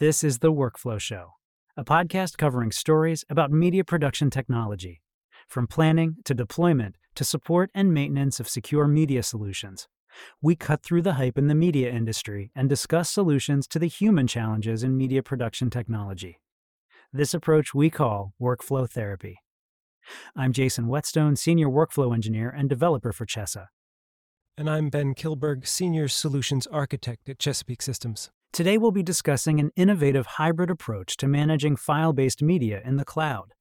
This is The Workflow Show, a podcast covering stories about media production technology, from planning to deployment to support and maintenance of secure media solutions. We cut through the hype in the media industry and discuss solutions to the human challenges in media production technology. This approach we call workflow therapy. I'm Jason Whetstone, Senior Workflow Engineer and Developer for CHESA. And I'm Ben Kilberg, Senior Solutions Architect at Chesapeake Systems. Today we'll be discussing an innovative hybrid approach to managing file based media in the cloud.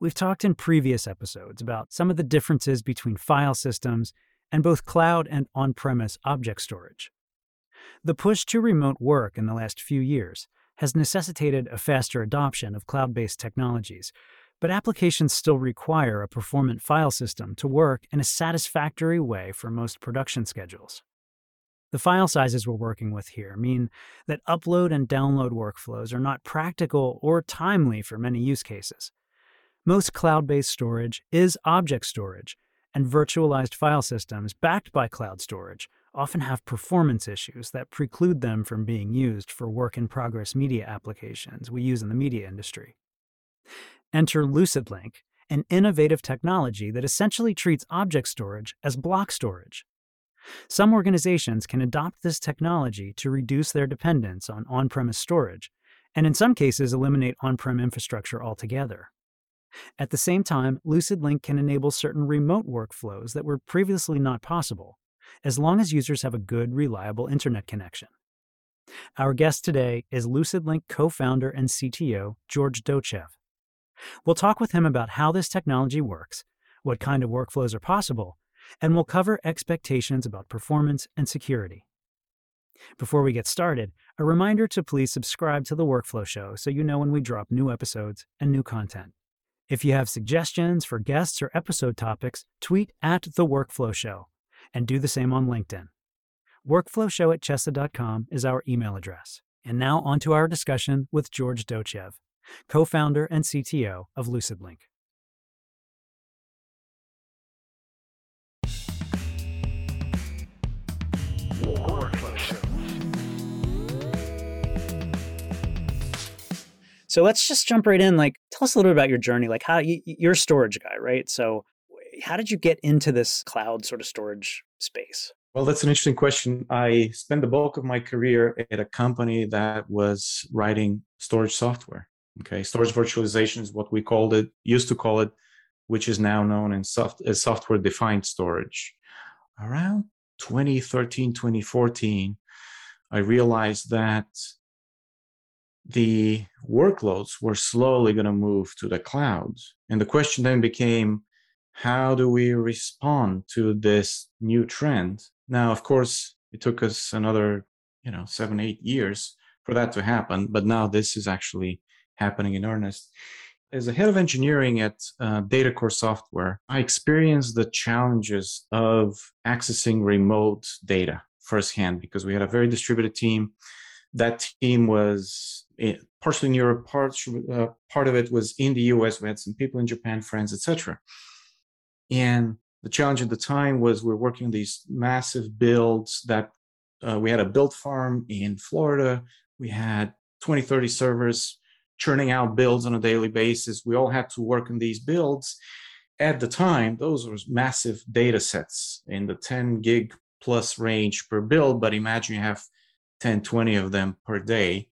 We've talked in previous episodes about some of the differences between file systems and both cloud and on premise object storage. The push to remote work in the last few years has necessitated a faster adoption of cloud based technologies, but applications still require a performant file system to work in a satisfactory way for most production schedules. The file sizes we're working with here mean that upload and download workflows are not practical or timely for many use cases. Most cloud based storage is object storage, and virtualized file systems backed by cloud storage often have performance issues that preclude them from being used for work in progress media applications we use in the media industry. Enter LucidLink, an innovative technology that essentially treats object storage as block storage. Some organizations can adopt this technology to reduce their dependence on on premise storage, and in some cases, eliminate on prem infrastructure altogether. At the same time, LucidLink can enable certain remote workflows that were previously not possible, as long as users have a good, reliable internet connection. Our guest today is LucidLink co founder and CTO, George Dochev. We'll talk with him about how this technology works, what kind of workflows are possible, and we'll cover expectations about performance and security. Before we get started, a reminder to please subscribe to the Workflow Show so you know when we drop new episodes and new content. If you have suggestions for guests or episode topics, tweet at The Workflow Show and do the same on LinkedIn. Workflowshow at chesa.com is our email address. And now on to our discussion with George Dochev, co founder and CTO of LucidLink. So let's just jump right in. Like, tell us a little bit about your journey. Like, how you, you're a storage guy, right? So, how did you get into this cloud sort of storage space? Well, that's an interesting question. I spent the bulk of my career at a company that was writing storage software. Okay, storage virtualization is what we called it, used to call it, which is now known in soft, as software defined storage. Around 2013, 2014, I realized that the workloads were slowly going to move to the cloud. And the question then became how do we respond to this new trend? Now, of course, it took us another, you know, seven, eight years for that to happen, but now this is actually happening in earnest. As a head of engineering at uh, DataCore Software, I experienced the challenges of accessing remote data firsthand because we had a very distributed team. That team was partially in Europe, part, uh, part of it was in the US. We had some people in Japan, France, etc. And the challenge at the time was we are working these massive builds that uh, we had a build farm in Florida. We had 20, 30 servers churning out builds on a daily basis. We all had to work on these builds. At the time, those were massive data sets in the 10 gig plus range per build, but imagine you have 10, 20 of them per day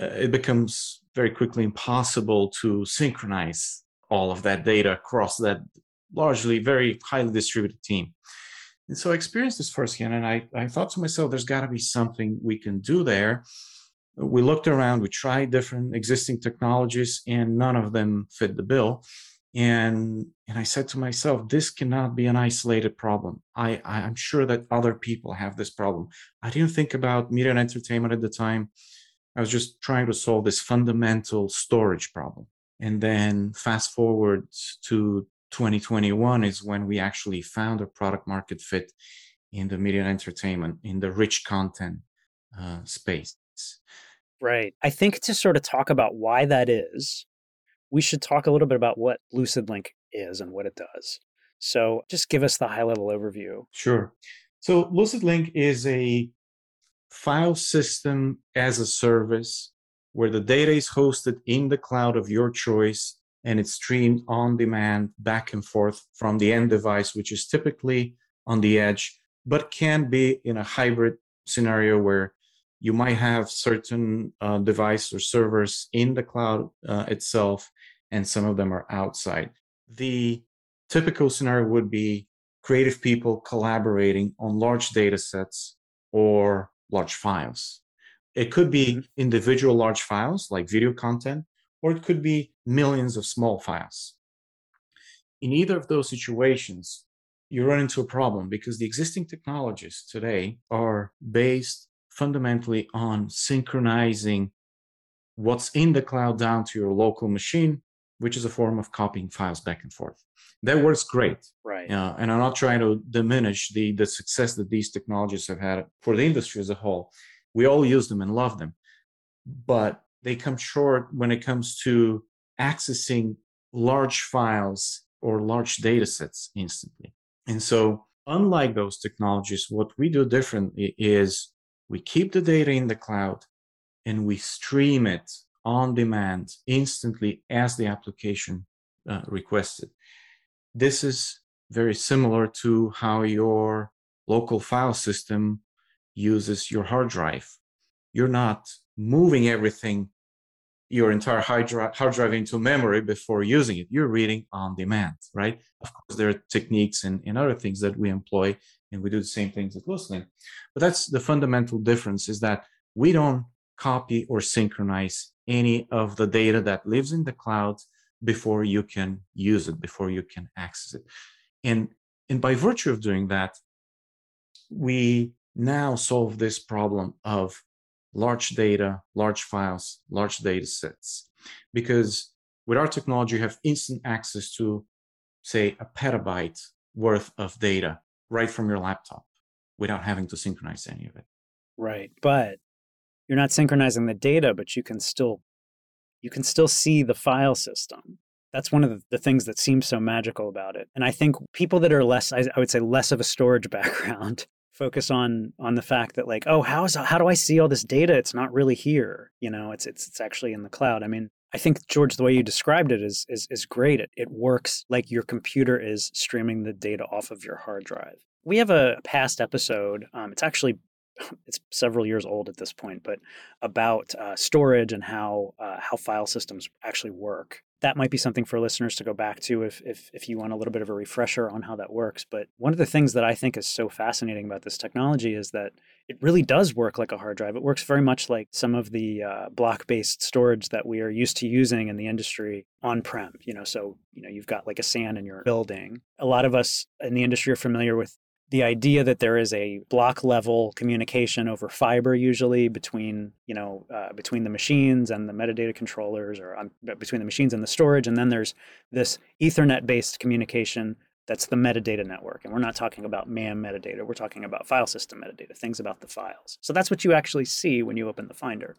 Uh, it becomes very quickly impossible to synchronize all of that data across that largely very highly distributed team. And so I experienced this firsthand, and I, I thought to myself, there's got to be something we can do there. We looked around, we tried different existing technologies, and none of them fit the bill. And and I said to myself, this cannot be an isolated problem. I, I'm sure that other people have this problem. I didn't think about media and entertainment at the time. I was just trying to solve this fundamental storage problem. And then fast forward to 2021 is when we actually found a product market fit in the media and entertainment, in the rich content uh, space. Right. I think to sort of talk about why that is, we should talk a little bit about what LucidLink is and what it does. So just give us the high level overview. Sure. So LucidLink is a file system as a service where the data is hosted in the cloud of your choice and it's streamed on demand back and forth from the end device, which is typically on the edge, but can be in a hybrid scenario where you might have certain uh, devices or servers in the cloud uh, itself, and some of them are outside. The typical scenario would be creative people collaborating on large data sets or large files. It could be mm-hmm. individual large files like video content, or it could be millions of small files. In either of those situations, you run into a problem because the existing technologies today are based fundamentally on synchronizing what's in the cloud down to your local machine, which is a form of copying files back and forth. That works great. Right. Uh, and I'm not trying to diminish the, the success that these technologies have had for the industry as a whole. We all use them and love them. But they come short when it comes to accessing large files or large data sets instantly. And so, unlike those technologies, what we do differently is we keep the data in the cloud and we stream it on demand instantly as the application uh, requested. This is very similar to how your local file system uses your hard drive. You're not moving everything, your entire hard drive, hard drive into memory before using it. You're reading on demand, right? Of course, there are techniques and, and other things that we employ, and we do the same things at LucidLink. But that's the fundamental difference is that we don't copy or synchronize any of the data that lives in the cloud before you can use it, before you can access it. And, and by virtue of doing that, we now solve this problem of large data, large files, large data sets. Because with our technology, you have instant access to, say, a petabyte worth of data right from your laptop without having to synchronize any of it. Right. But you're not synchronizing the data, but you can still you can still see the file system. That's one of the, things that seems so magical about it. And I think people that are less, I, I would say, less of a storage background focus on on the fact that like oh how is how do i see all this data? It's not really here. You know it's it's it's actually in the cloud. I mean i think george the way you described it is is is great. It, it works like your computer is streaming the data off of your hard drive. We have a past episode um, it's actually it's several years old at this point, but about uh, storage and how uh, how file systems actually work that might be something for listeners to go back to if, if if you want a little bit of a refresher on how that works. But one of the things that I think is so fascinating about this technology is that it really does work like a hard drive. It works very much like some of the uh, block-based storage that we are used to using in the industry on-prem. You know, so you know you've got like a SAN in your building. A lot of us in the industry are familiar with the idea that there is a block level communication over fiber usually between you know uh, between the machines and the metadata controllers or um, between the machines and the storage and then there's this ethernet based communication that's the metadata network. And we're not talking about mam metadata we're talking about file system metadata things about the files. So that's what you actually see when you open the finder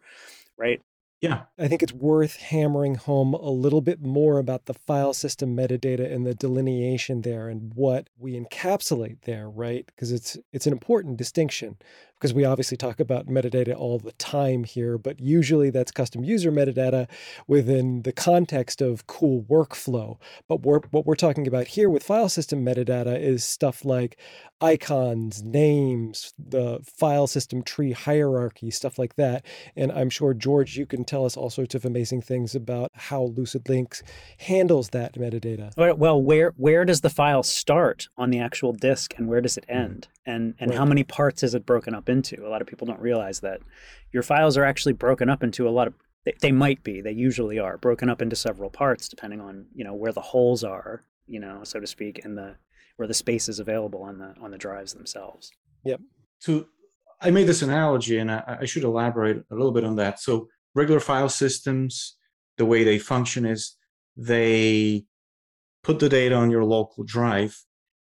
right yeah. I think it's worth hammering home a little bit more about the file system metadata and the delineation there and what we encapsulate there, right? Because it's it's an important distinction because we obviously talk about metadata all the time here, but usually that's custom user metadata within the context of cool workflow. But we're, what we're talking about here with file system metadata is stuff like icons, names, the file system tree hierarchy, stuff like that. And I'm sure, George, you can tell us all sorts of amazing things about how LucidLinks handles that metadata. Well, where, where does the file start on the actual disk and where does it end? And, and right. how many parts is it broken up into. A lot of people don't realize that your files are actually broken up into a lot of they, they might be, they usually are broken up into several parts depending on, you know, where the holes are, you know, so to speak, and the where the space is available on the on the drives themselves. Yep. So I made this analogy and I, I should elaborate a little bit on that. So regular file systems, the way they function is they put the data on your local drive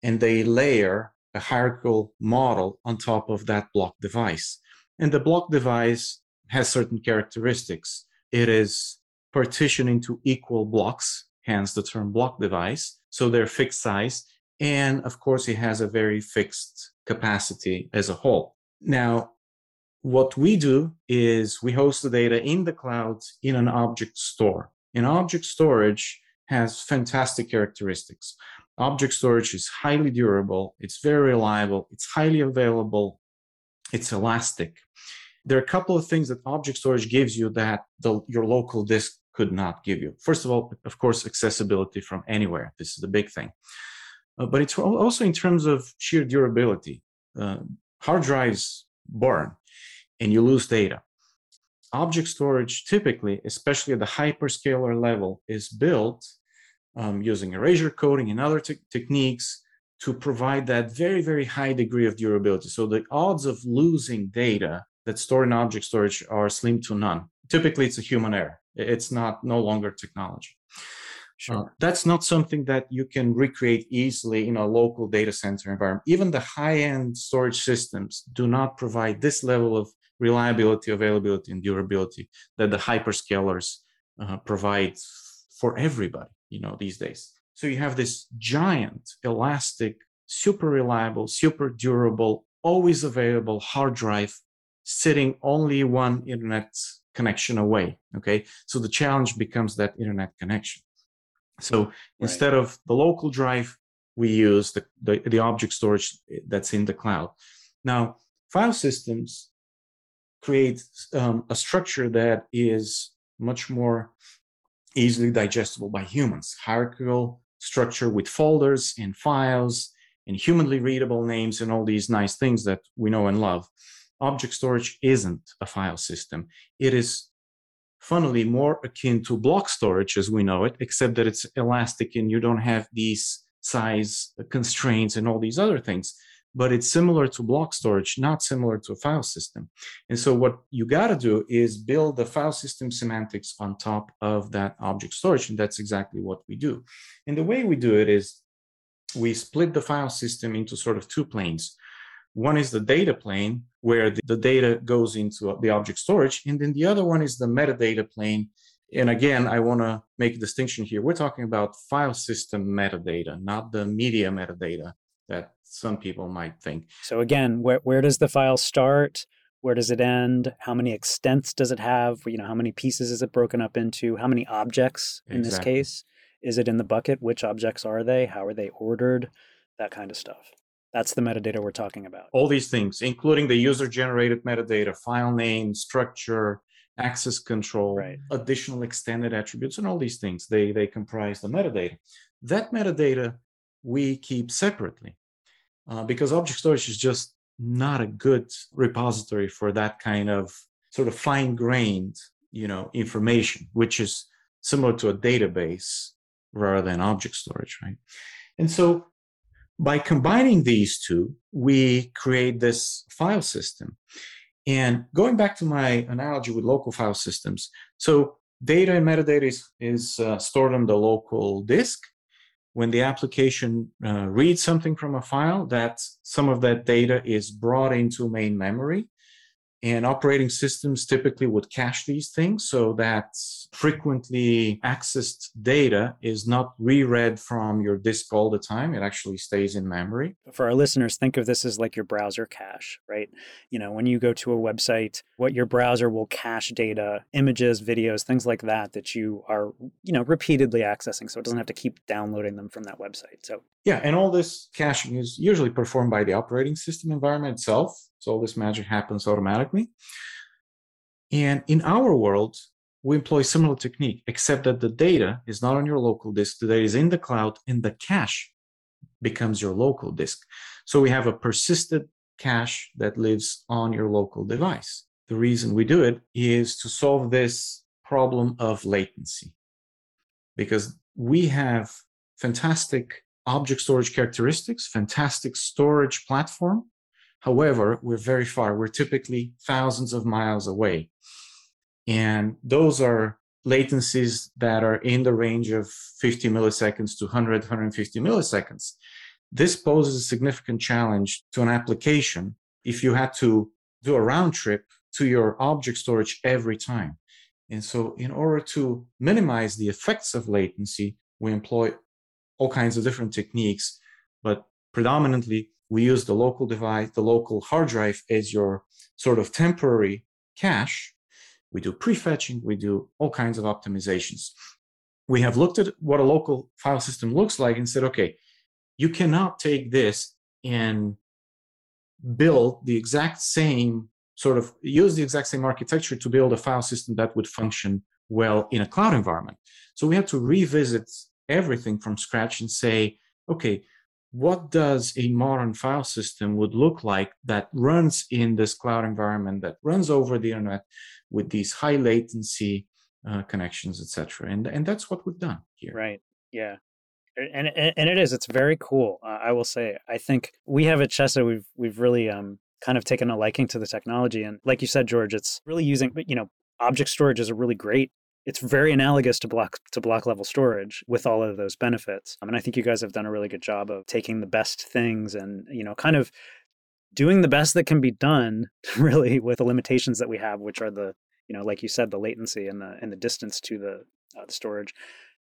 and they layer a hierarchical model on top of that block device. And the block device has certain characteristics. It is partitioned into equal blocks, hence the term block device. So they're fixed size. And of course, it has a very fixed capacity as a whole. Now, what we do is we host the data in the cloud in an object store. And object storage has fantastic characteristics. Object storage is highly durable, it's very reliable, it's highly available, it's elastic. There are a couple of things that object storage gives you that the, your local disk could not give you. First of all, of course, accessibility from anywhere. This is the big thing. Uh, but it's also in terms of sheer durability. Uh, hard drives burn and you lose data. Object storage typically, especially at the hyperscaler level, is built um, using erasure coding and other te- techniques to provide that very, very high degree of durability. So the odds of losing data that store in object storage are slim to none. Typically, it's a human error. It's not no longer technology. Sure. Uh, that's not something that you can recreate easily in a local data center environment. Even the high-end storage systems do not provide this level of reliability, availability, and durability that the hyperscalers uh, provide for everybody, you know, these days. So you have this giant, elastic, super reliable, super durable, always available hard drive sitting only one internet connection away. Okay. So the challenge becomes that internet connection. So right. instead of the local drive, we use the, the, the object storage that's in the cloud. Now, file systems create um, a structure that is much more easily digestible by humans. Hierarchical structure with folders and files and humanly readable names and all these nice things that we know and love. Object storage isn't a file system. It is funnily more akin to block storage as we know it, except that it's elastic and you don't have these size constraints and all these other things but it's similar to block storage, not similar to a file system. And so what you got to do is build the file system semantics on top of that object storage. And that's exactly what we do. And the way we do it is we split the file system into sort of two planes. One is the data plane, where the, the data goes into the object storage. And then the other one is the metadata plane. And again, I want to make a distinction here. We're talking about file system metadata, not the media metadata that some people might think. So again, where where does the file start? Where does it end? How many extents does it have? You know, how many pieces is it broken up into? How many objects in exactly. this case? Is it in the bucket? Which objects are they? How are they ordered? That kind of stuff. That's the metadata we're talking about. All these things, including the user generated metadata, file name, structure, access control, right. additional extended attributes, and all these things, they, they comprise the metadata. That metadata we keep separately uh, because object storage is just not a good repository for that kind of sort of fine grained you know information which is similar to a database rather than object storage right? And so by combining these two we create this file system. And going back to my analogy with local file systems so data and metadata is, is uh, stored on the local disk when the application uh, reads something from a file, that some of that data is brought into main memory and operating systems typically would cache these things so that frequently accessed data is not reread from your disk all the time. It actually stays in memory. For our listeners, think of this as like your browser cache, right? You know, when you go to a website, what your browser will cache data, images, videos, things like that, that you are, you know, repeatedly accessing. So it doesn't have to keep downloading them from that website. So, yeah. And all this caching is usually performed by the operating system environment itself. So all this magic happens automatically. And in our world, we employ similar technique, except that the data is not on your local disk. The data is in the cloud, and the cache becomes your local disk. So we have a persistent cache that lives on your local device. The reason we do it is to solve this problem of latency, because we have fantastic object storage characteristics, fantastic storage platform, However, we're very far. We're typically thousands of miles away. And those are latencies that are in the range of 50 milliseconds to 100, 150 milliseconds. This poses a significant challenge to an application if you had to do a round trip to your object storage every time. And so, in order to minimize the effects of latency, we employ all kinds of different techniques, but predominantly we use the local device, the local hard drive as your sort of temporary cache. We do prefetching, we do all kinds of optimizations. We have looked at what a local file system looks like and said, okay, you cannot take this and build the exact same sort of use the exact same architecture to build a file system that would function well in a cloud environment. So we had to revisit everything from scratch and say, okay, what does a modern file system would look like that runs in this cloud environment that runs over the internet with these high latency uh, connections etc and and that's what we've done here. Right. Yeah. And and it is. It's very cool uh, i will say. I think we have at chesa we've we've really um kind of taken a liking to the technology. And like you said george it's really using you know object storage is a really great it's very analogous to block to block level storage with all of those benefits. I mean, I think you guys have done a really good job of taking the best things and you know, kind of doing the best that can be done, really, with the limitations that we have, which are the you know, like you said, the latency and the and the distance to the, uh, the storage.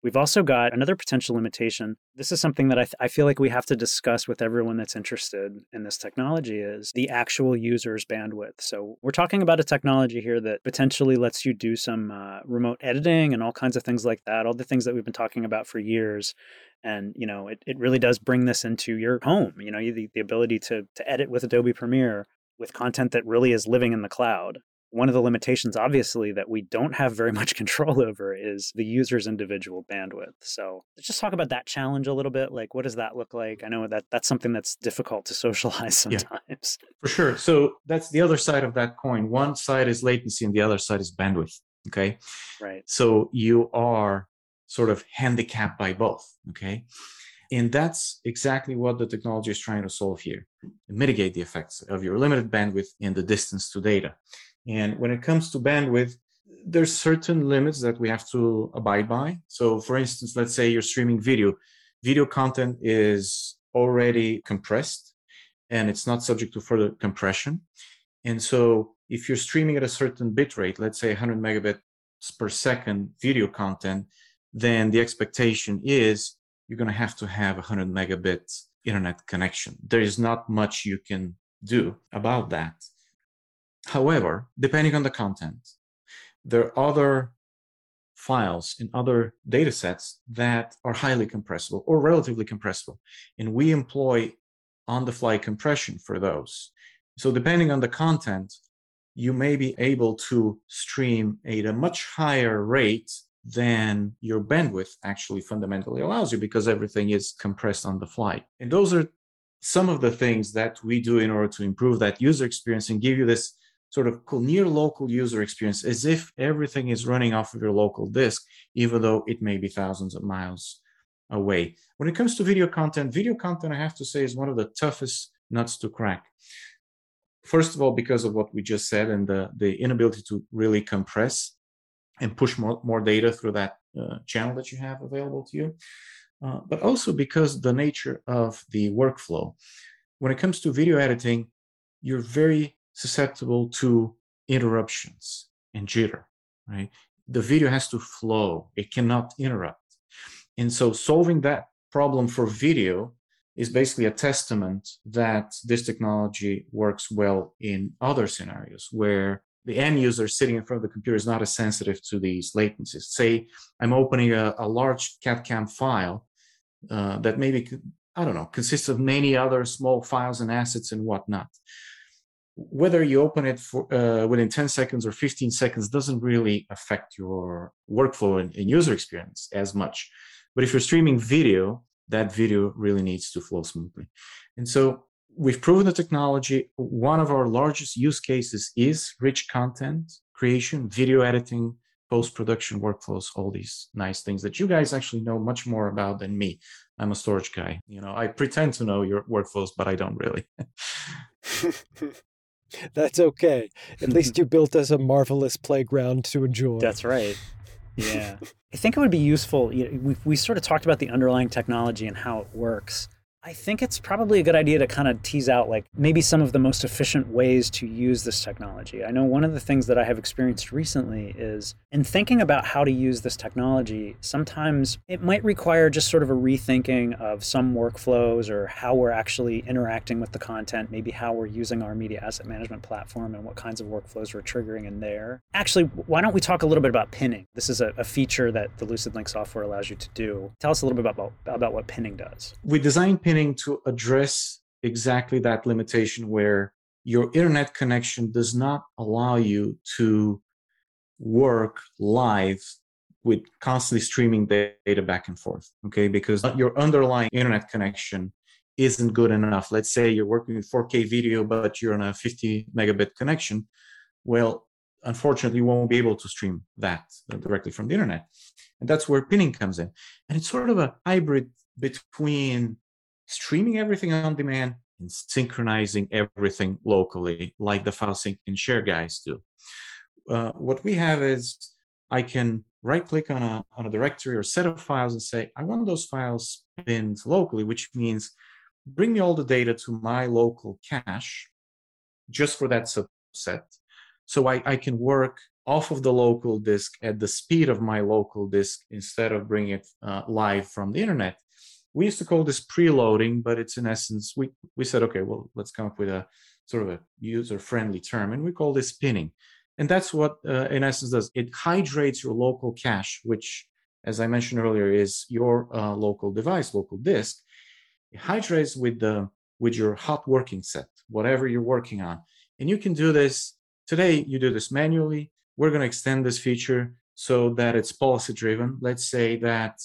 We've also got another potential limitation. This is something that I, th- I feel like we have to discuss with everyone that's interested in this technology is the actual user's bandwidth. So we're talking about a technology here that potentially lets you do some uh, remote editing and all kinds of things like that, all the things that we've been talking about for years. And, you know, it, it really does bring this into your home, you know, the, the ability to, to edit with Adobe Premiere with content that really is living in the cloud one of the limitations obviously that we don't have very much control over is the user's individual bandwidth. So let's just talk about that challenge a little bit. Like what does that look like? I know that that's something that's difficult to socialize sometimes. Yeah, for sure. So that's the other side of that coin. One side is latency and the other side is bandwidth okay? Right. So you are sort of handicapped by both okay? And that's exactly what the technology is trying to solve here mitigate the effects of your limited bandwidth and the distance to data and when it comes to bandwidth, there's certain limits that we have to abide by. So for instance, let's say you're streaming video. Video content is already compressed and it's not subject to further compression. And so if you're streaming at a certain bit rate, let's say 100 megabits per second video content, then the expectation is you're going to have to have 100 megabits internet connection. There is not much you can do about that. However, depending on the content, there are other files in other data sets that are highly compressible or relatively compressible. And we employ on the fly compression for those. So, depending on the content, you may be able to stream at a much higher rate than your bandwidth actually fundamentally allows you because everything is compressed on the fly. And those are some of the things that we do in order to improve that user experience and give you this sort of near local user experience as if everything is running off of your local disk, even though it may be thousands of miles away. When it comes to video content, video content, I have to say, is one of the toughest nuts to crack. First of all, because of what we just said and the, the inability to really compress and push more, more data through that uh, channel that you have available to you, uh, but also because the nature of the workflow. When it comes to video editing, you're very susceptible to interruptions and jitter, right? The video has to flow, it cannot interrupt. And so solving that problem for video is basically a testament that this technology works well in other scenarios where the end user sitting in front of the computer is not as sensitive to these latencies. Say I'm opening a, a large CAD/CAM file uh, that maybe, I don't know, consists of many other small files and assets and whatnot whether you open it for, uh, within 10 seconds or 15 seconds doesn't really affect your workflow and, and, user experience as much. But if you're streaming video, that video really needs to flow smoothly. And so we've proven the technology. One of our largest use cases is rich content creation, video editing, post production workflows, all these nice things that you guys actually know much more about than me. I'm a storage guy. You know, I pretend to know your workflows, but I don't really. That's okay. At least you built us a marvelous playground to enjoy. That's right. Yeah. I think it would be useful. You know, we, we sort of talked about the underlying technology and how it works. I think it's probably a good idea to kind of tease out like maybe some of the most efficient ways to use this technology. I know one of the things that I have experienced recently is in thinking about how to use this technology, sometimes it might require just sort of a rethinking of some workflows or how we're actually interacting with the content, maybe how we're using our media asset management platform and what kinds of workflows we're triggering in there. Actually, why don't we talk a little bit about pinning? This is a, a feature that the LucidLink software allows you to do. Tell us a little bit about, about what pinning does. We designed to address exactly that limitation where your internet connection does not allow you to work live with constantly streaming data back and forth okay? Because your underlying internet connection isn't good enough. Let's say you're working with 4k video but you're on a 50 megabit connection. Well unfortunately you won't be able to stream that directly from the internet. And that's where pinning comes in. And it's sort of a hybrid between streaming everything on demand and synchronizing everything locally, like the file sync and share guys do. Uh, what we have is I can right click on a, on a directory or set of files and say, I want those files pinned locally, which means bring me all the data to my local cache just for that subset. So I, I can work off of the local disk at the speed of my local disk instead of bringing it uh, live from the internet we used to call this preloading, but it's in essence, we, we said, okay, well, let's come up with a sort of a user friendly term, and we call this pinning. And that's what, uh, in essence, does it hydrates your local cache, which, as I mentioned earlier, is your uh, local device, local disk. It hydrates with the with your hot working set, whatever you're working on, and you can do this today. You do this manually. We're going to extend this feature so that it's policy driven. Let's say that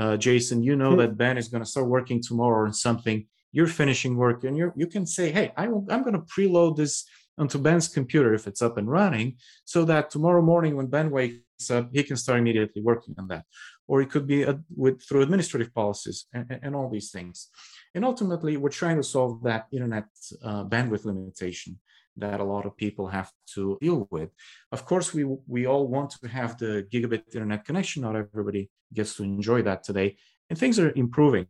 uh, Jason, you know hmm. that Ben is going to start working tomorrow on something. You're finishing work, and you you can say, "Hey, I I'm going to preload this onto Ben's computer if it's up and running, so that tomorrow morning when Ben wakes up, he can start immediately working on that." Or it could be a, with through administrative policies and, and, all these things. And ultimately, we're trying to solve that internet uh, bandwidth limitation that a lot of people have to deal with. Of course, we we all want to have the gigabit internet connection. Not everybody gets to enjoy that today, and things are improving.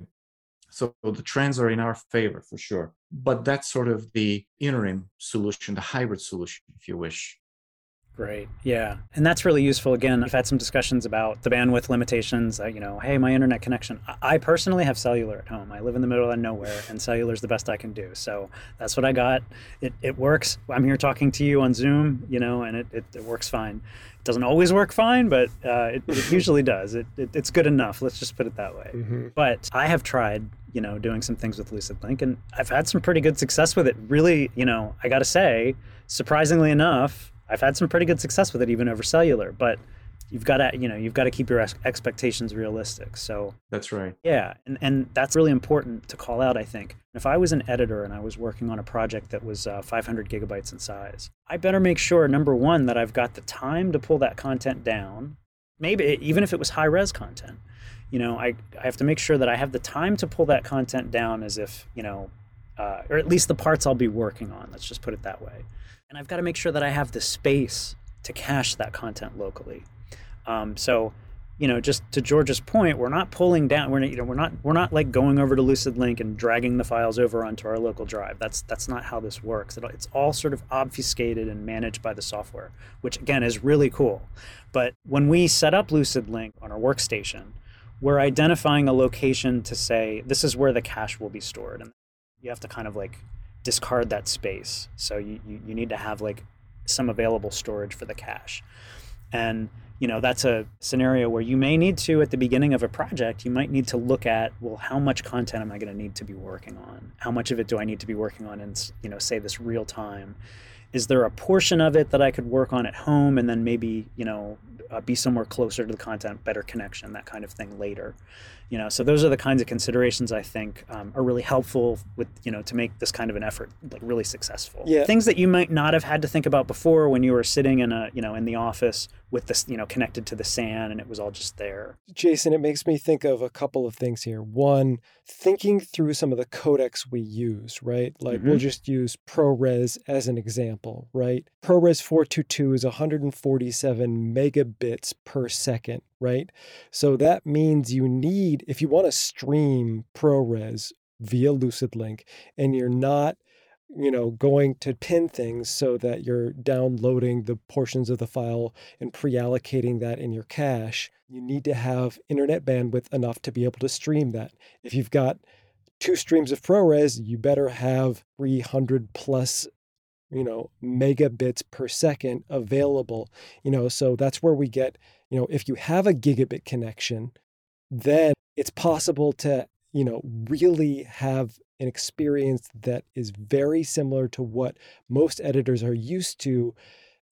So the trends are in our favor for sure. But that's sort of the interim solution, the hybrid solution, if you wish. Great. Yeah. And that's really useful. Again, I've had some discussions about the bandwidth limitations. Uh, you know, hey, my internet connection. I personally have cellular at home. I live in the middle of nowhere, and cellular is the best I can do. So that's what I got. It, it works. I'm here talking to you on Zoom, you know, and it, it, it works fine. It doesn't always work fine, but uh, it, it, usually does. It, it's good enough. Let's just put it that way. Mm-hmm. But I have tried, you know, doing some things with LucidLink, and I've had some pretty good success with it. Really, you know, I got to say, surprisingly enough, I've had some pretty good success with it even over cellular, but you've got to you know you've got to keep your expectations realistic so that's right. Yeah and, and that's really important to call out i think. If i was an editor and i was working on a project that was uh, 500 gigabytes in size i better make sure number one that i've got the time to pull that content down maybe even if it was high res content. You know I, I have to make sure that i have the time to pull that content down as if you know uh, or at least the parts i'll be working on let's just put it that way and I've got to make sure that I have the space to cache that content locally. Um, so, you know, just to George's point, we're not pulling down. We're not, you know, we're not we're not like going over to LucidLink and dragging the files over onto our local drive. That's that's not how this works. It's all sort of obfuscated and managed by the software, which again is really cool. But when we set up LucidLink on our workstation, we're identifying a location to say this is where the cache will be stored, and you have to kind of like discard that space. So you, you, need to have like some available storage for the cache. And you know that's a scenario where you may need to at the beginning of a project you might need to look at well how much content am i going to need to be working on how much of it do i need to be working on in you know say this real time is there a portion of it that I could work on at home and then maybe you know uh, be somewhere closer to the content, better connection, that kind of thing later. You know, so those are the kinds of considerations I think um, are really helpful with you know to make this kind of an effort like really successful. Yeah. Things that you might not have had to think about before when you were sitting in a you know in the office with this you know connected to the SAN and it was all just there. Jason, it makes me think of a couple of things here. One, thinking through some of the codecs we use, right? Like mm-hmm. we'll just use ProRes as an example, right? ProRes 422 is 147 megabits per second, right? So that means you need, if you want to stream ProRes via LucidLink and you're not you know, going to pin things so that you're downloading the portions of the file and pre allocating that in your cache, you need to have internet bandwidth enough to be able to stream that. If you've got two streams of ProRes, you better have 300 plus, you know, megabits per second available. You know, so that's where we get, you know, if you have a gigabit connection, then it's possible to, you know, really have an experience that is very similar to what most editors are used to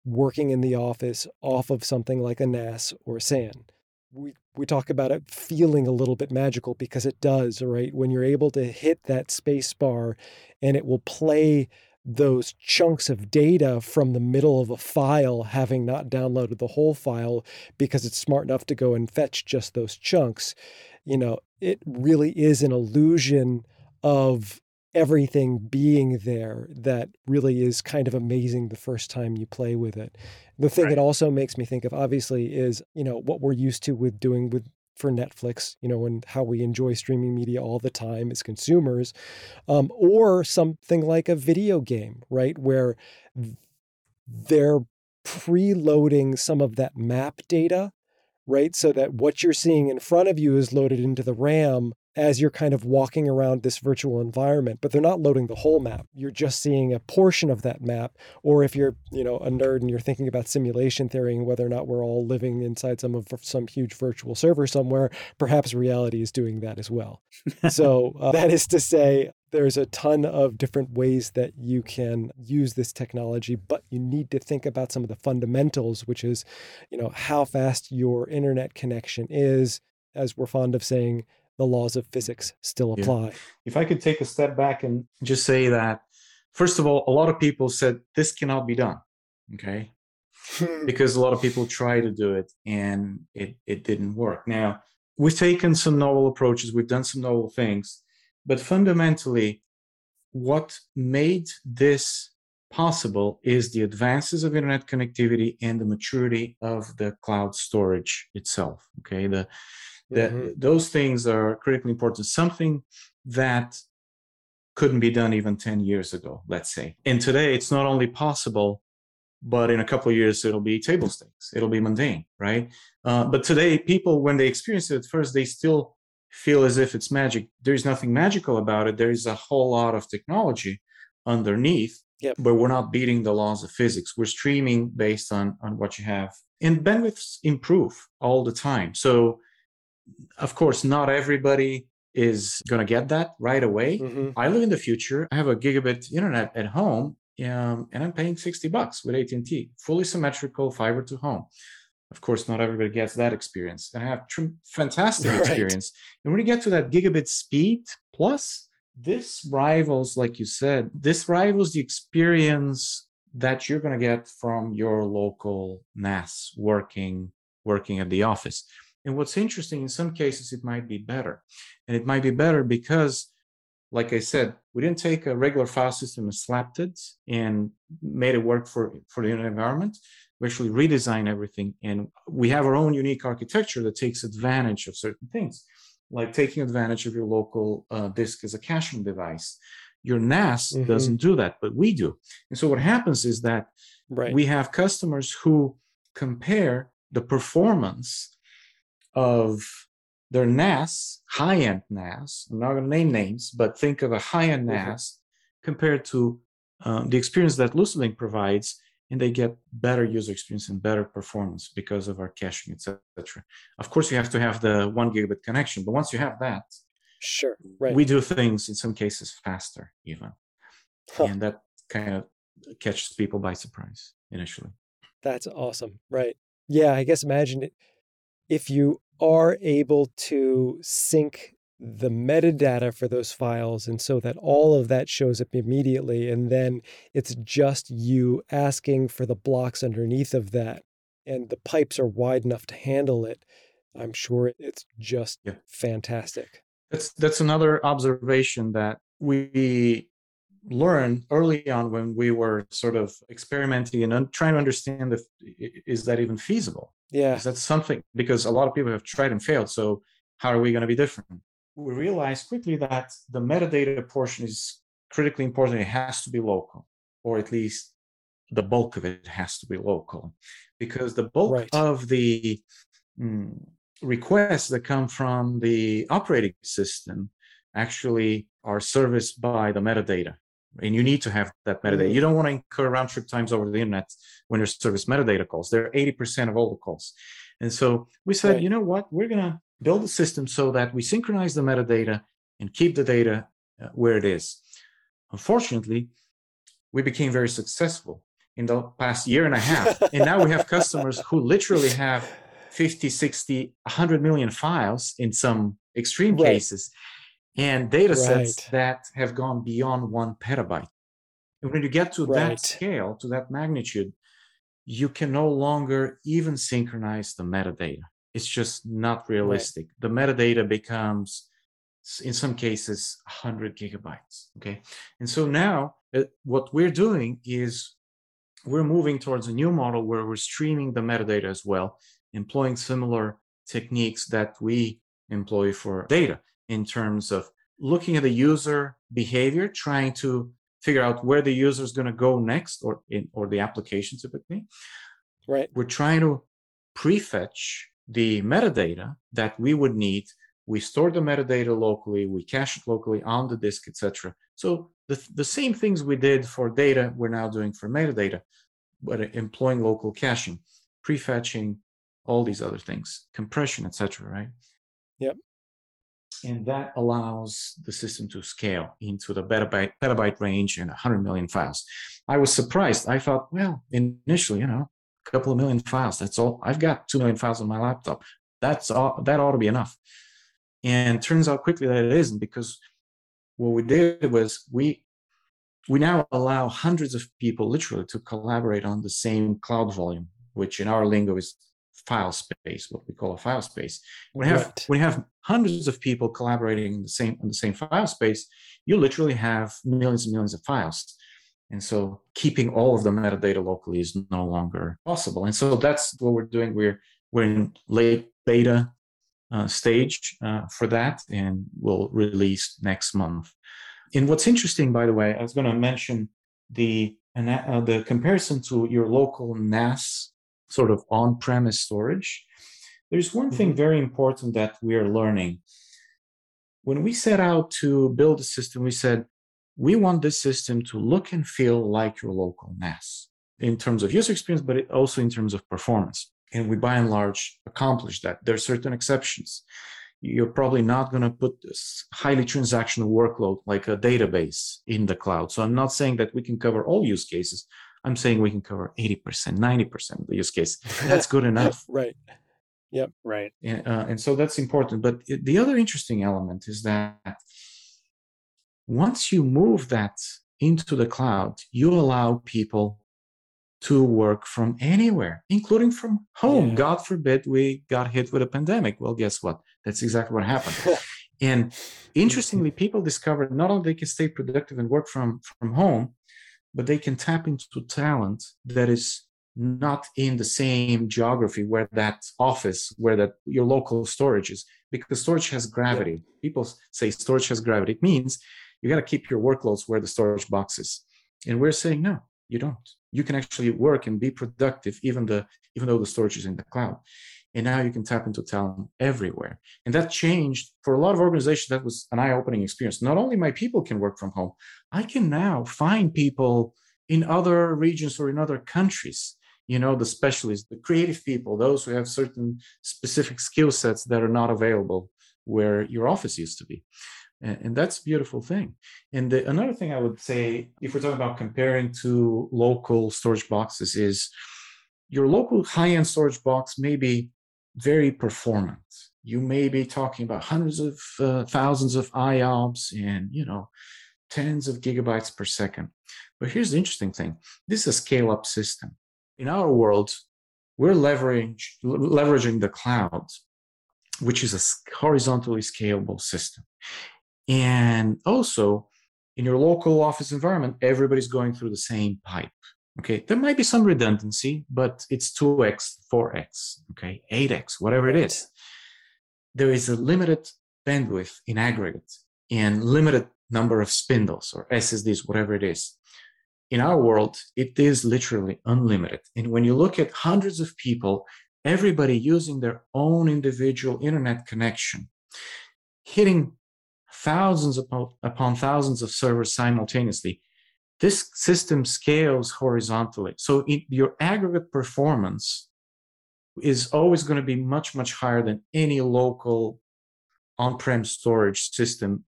working in the office off of something like a NAS or SAN. We, we talk about it feeling a little bit magical because it does, right? When you're able to hit that space bar and it will play those chunks of data from the middle of a file, having not downloaded the whole file because it's smart enough to go and fetch just those chunks, you know, it really is an illusion of everything being there that really is kind of amazing the first time you play with it. The thing right. it also makes me think of obviously is, you know, what we're used to with doing with for Netflix, you know, and how we enjoy streaming media all the time as consumers, um, or something like a video game, right, where they're preloading some of that map data, right, so that what you're seeing in front of you is loaded into the RAM as you're kind of walking around this virtual environment, but they're not loading the whole map. You're just seeing a portion of that map. Or if you're, you know, a nerd and you're thinking about simulation theory and whether or not we're all living inside some of some huge virtual server somewhere, perhaps reality is doing that as well. so uh, that is to say, there's a ton of different ways that you can use this technology, but you need to think about some of the fundamentals, which is, you know, how fast your internet connection is. As we're fond of saying, the laws of physics still apply. Yeah. If I could take a step back and just say that, first of all, a lot of people said this cannot be done. Okay. because a lot of people try to do it and it, it didn't work. Now, we've taken some novel approaches, we've done some novel things, but fundamentally, what made this possible is the advances of internet connectivity and the maturity of the cloud storage itself. Okay. The that mm-hmm. those things are critically important something that couldn't be done even 10 years ago let's say. And today it's not only possible but in a couple of years it'll be table stakes. It'll be mundane right? Uh, but today people when they experience it at first they still feel as if it's magic. There's nothing magical about it. There is a whole lot of technology underneath yep. but we're not beating the laws of physics. We're streaming based on on what you have. And bandwidths improve all the time. So of course, not everybody is going to get that right away. Mm-hmm. I live in the future. I have a gigabit internet at home, um, and I'm paying 60 bucks with AT&T, fully symmetrical fiber to home. Of course, not everybody gets that experience, and I have tr- fantastic right. experience. And when you get to that gigabit speed plus, this rivals, like you said, this rivals the experience that you're going to get from your local NAS working working at the office. And what's interesting, in some cases, it might be better. And it might be better because, like I said, we didn't take a regular file system and slapped it and made it work for, for the environment. We actually redesigned everything. And we have our own unique architecture that takes advantage of certain things, like taking advantage of your local uh, disk as a caching device. Your NAS mm-hmm. doesn't do that, but we do. And so what happens is that right. we have customers who compare the performance of their NAS, high end NAS, I'm not going to name names, but think of a high end mm-hmm. NAS compared to um, the experience that LucidLink provides, and they get better user experience and better performance because of our caching, etc. Of course, you have to have the one gigabit connection, but once you have that, sure, right. we do things in some cases faster, even, huh. and that kind of catches people by surprise initially. That's awesome, right? Yeah, I guess imagine it if you are able to sync the metadata for those files and so that all of that shows up immediately and then it's just you asking for the blocks underneath of that and the pipes are wide enough to handle it i'm sure it's just yeah. fantastic that's that's another observation that we learned early on when we were sort of experimenting and trying to understand if is that even feasible yeah is that something because a lot of people have tried and failed so how are we going to be different we realized quickly that the metadata portion is critically important. It has to be local, or at least the bulk of it has to be local, because the bulk right. of the mm, requests that come from the operating system actually are serviced by the metadata. And you need to have that metadata. Mm-hmm. You don't want to incur round trip times over the internet when there's service metadata calls. They're 80% of all the calls. And so we said, right. you know what? We're going to build a system so that we synchronize the metadata and keep the data uh, where it is. Unfortunately, we became very successful in the past year and a half. and now we have customers who literally have 50, 60, 100 million files in some extreme right. cases and data sets right. that have gone beyond one petabyte. And when you get to right. that scale, to that magnitude, you can no longer even synchronize the metadata. It's just not realistic. Right. The metadata becomes, in some cases, 100 gigabytes. Okay. And so now uh, what we're doing is we're moving towards a new model where we're streaming the metadata as well, employing similar techniques that we employ for data in terms of looking at the user behavior, trying to figure out where the user is going to go next or in or the application typically. Right. We're trying to prefetch the metadata that we would need. We store the metadata locally, we cache it locally on the disk, etc. So the, the same things we did for data, we're now doing for metadata, but uh, employing local caching, prefetching, all these other things, compression, etc. Right? Yep and that allows the system to scale into the petabyte, petabyte range and 100 million files. I was surprised. I thought, well, initially, you know, a couple of million files. That's all. I've got two million files on my laptop. That's all. That ought to be enough. And turns out quickly that it isn't because what we did was we we now allow hundreds of people literally to collaborate on the same cloud volume, which in our lingo is file space, what we call a file space. When you have right. when you have hundreds of people collaborating in the same in the same file space, you literally have millions and millions of files. And so keeping all of the metadata locally is no longer possible. And so that's what we're doing. We're we're in late beta uh, stage uh, for that, and we'll release next month. And what's interesting, by the way, I was going to mention the uh, the comparison to your local NAS sort of on-premise storage. There's one thing mm-hmm. very important that we are learning. When we set out to build a system, we said, we want this system to look and feel like your local NAS in terms of user experience, but also in terms of performance. And we by and large accomplish that. There are certain exceptions. You're probably not going to put this highly transactional workload like a database in the cloud. So I'm not saying that we can cover all use cases, I'm saying we can cover 80%, 90% of the use case. That's good enough. right. Yep. Right. And, uh, and so that's important. But the other interesting element is that once you move that into the cloud, you allow people to work from anywhere, including from home. Yeah. God forbid we got hit with a pandemic. Well, guess what? That's exactly what happened. and interestingly, people discovered not only they can stay productive and work from, from home, but they can tap into talent that is not in the same geography where that office where that your local storage is because storage has gravity. People say storage has gravity. It means you got to keep your workloads where the storage box is. And we're saying no you don't. You can actually work and be productive even the even though the storage is in the cloud. And now you can tap into talent everywhere. And that changed for a lot of organizations that was an eye-opening experience. Not only my people can work from home i can now find people in other regions or in other countries you know the specialists the creative people those who have certain specific skill sets that are not available where your office used to be and, and that's a beautiful thing and the, another thing i would say if we're talking about comparing to local storage boxes is your local high-end storage box may be very performant. You may be talking about hundreds of uh, thousands of IOPS and you know tens of gigabytes per second. But here's the interesting thing: this is a scale-up system. In our world, we're leverage, leveraging the cloud, which is a horizontally scalable system, and also in your local office environment, everybody's going through the same pipe. Okay, there might be some redundancy, but it's 2x, 4x, okay, 8x, whatever it is. There is a limited bandwidth in aggregate and limited number of spindles or SSDs, whatever it is. In our world, it is literally unlimited. And when you look at hundreds of people, everybody using their own individual internet connection, hitting thousands upon, upon thousands of servers simultaneously, this system scales horizontally. So it, your aggregate performance is always going to be much, much higher than any local on-prem storage system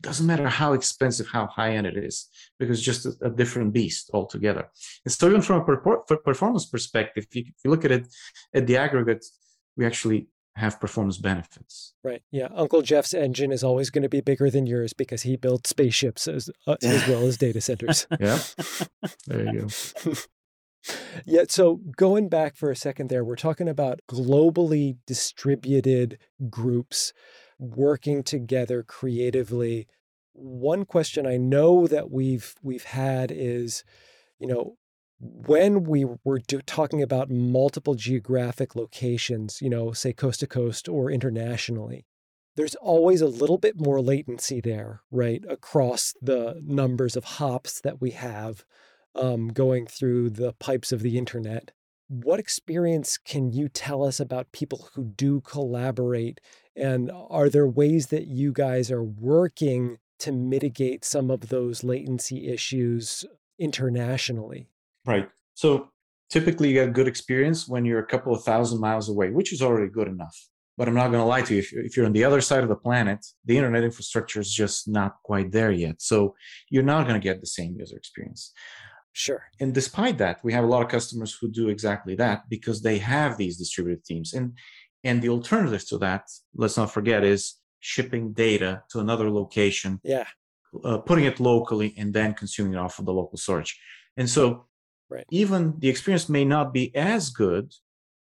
doesn't matter how expensive, how high end it is, because it's just a, a different beast altogether. And so, even from a per- performance perspective, if you, if you, look at it at the aggregate, we actually have performance benefits. Right. Yeah. Uncle Jeff's engine is always going to be bigger than yours because he built spaceships as, uh, as well as data centers. yeah. There you go. yeah. So going back for a second there, we're talking about globally distributed groups working together creatively. One question I know that we've we've had is, you know, when we were do, talking about multiple geographic locations, you know, say coast to coast or internationally, there's always a little bit more latency there, right, across the numbers of hops that we have um, going through the pipes of the internet. What experience can you tell us about people who do collaborate and are there ways that you guys are working to mitigate some of those latency issues internationally? Right. So typically you get good experience when you're a couple of thousand miles away, which is already good enough. But I'm not going to lie to you. If, you're on the other side of the planet, the internet infrastructure is just not quite there yet. So you're not going to get the same user experience. Sure. And despite that, we have a lot of customers who do exactly that because they have these distributed teams. And and the alternative to that, let's not forget, is shipping data to another location, yeah, uh, putting it locally, and then consuming it off of the local storage. And so, right. even the experience may not be as good,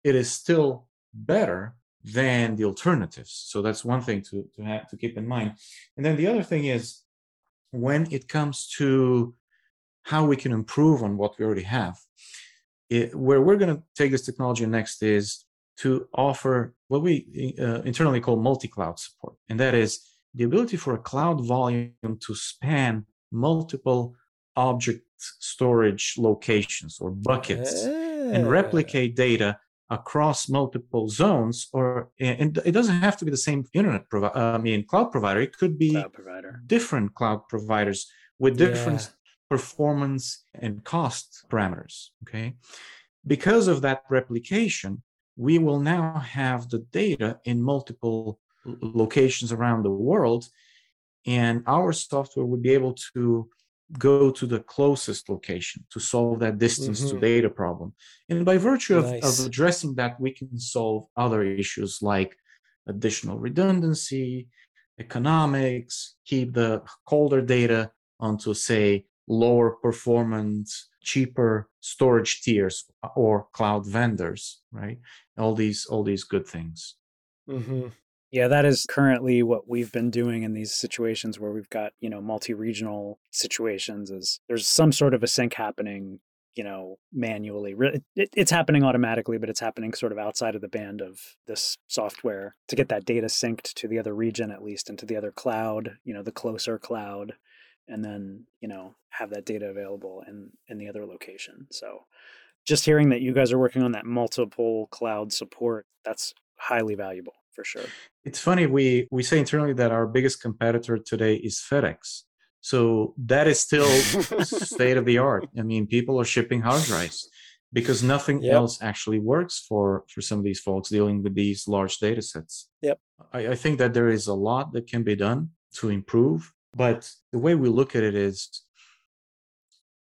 it is still better than the alternatives. So that's one thing to to have to keep in mind. And then the other thing is when it comes to how we can improve on what we already have. It, where we're going to take this technology next is to offer what we uh, internally call multi-cloud support and that is the ability for a cloud volume to span multiple object storage locations or buckets and replicate data across multiple zones or and it doesn't have to be the same internet provider i mean cloud provider it could be cloud different cloud providers with different yeah. Performance and cost parameters okay because of that replication we will now have the data in multiple locations around the world and our software would be able to go to the closest location to solve that distance mm-hmm. to data problem and by virtue of, nice. of addressing that we can solve other issues like additional redundancy economics keep the colder data onto say lower performance cheaper storage tiers or cloud vendors right? All these all these good things. Mm-hmm. yeah that is currently what we've been doing in these situations where we've got you know multi-regional situations is there's some sort of a sync happening you know manually. It's happening automatically but it's happening sort of outside of the band of this software to get that data synced to the other region at least and to the other cloud you know the closer cloud and then you know have that data available in in the other location. So just hearing that you guys are working on that multiple cloud support that's highly valuable for sure. It's funny we we say internally that our biggest competitor today is FedEx. So that is still state of the art. I mean people are shipping hard drives because nothing yep. else actually works for for some of these folks dealing with these large data sets yep. I, I think that there is a lot that can be done to improve but the way we look at it is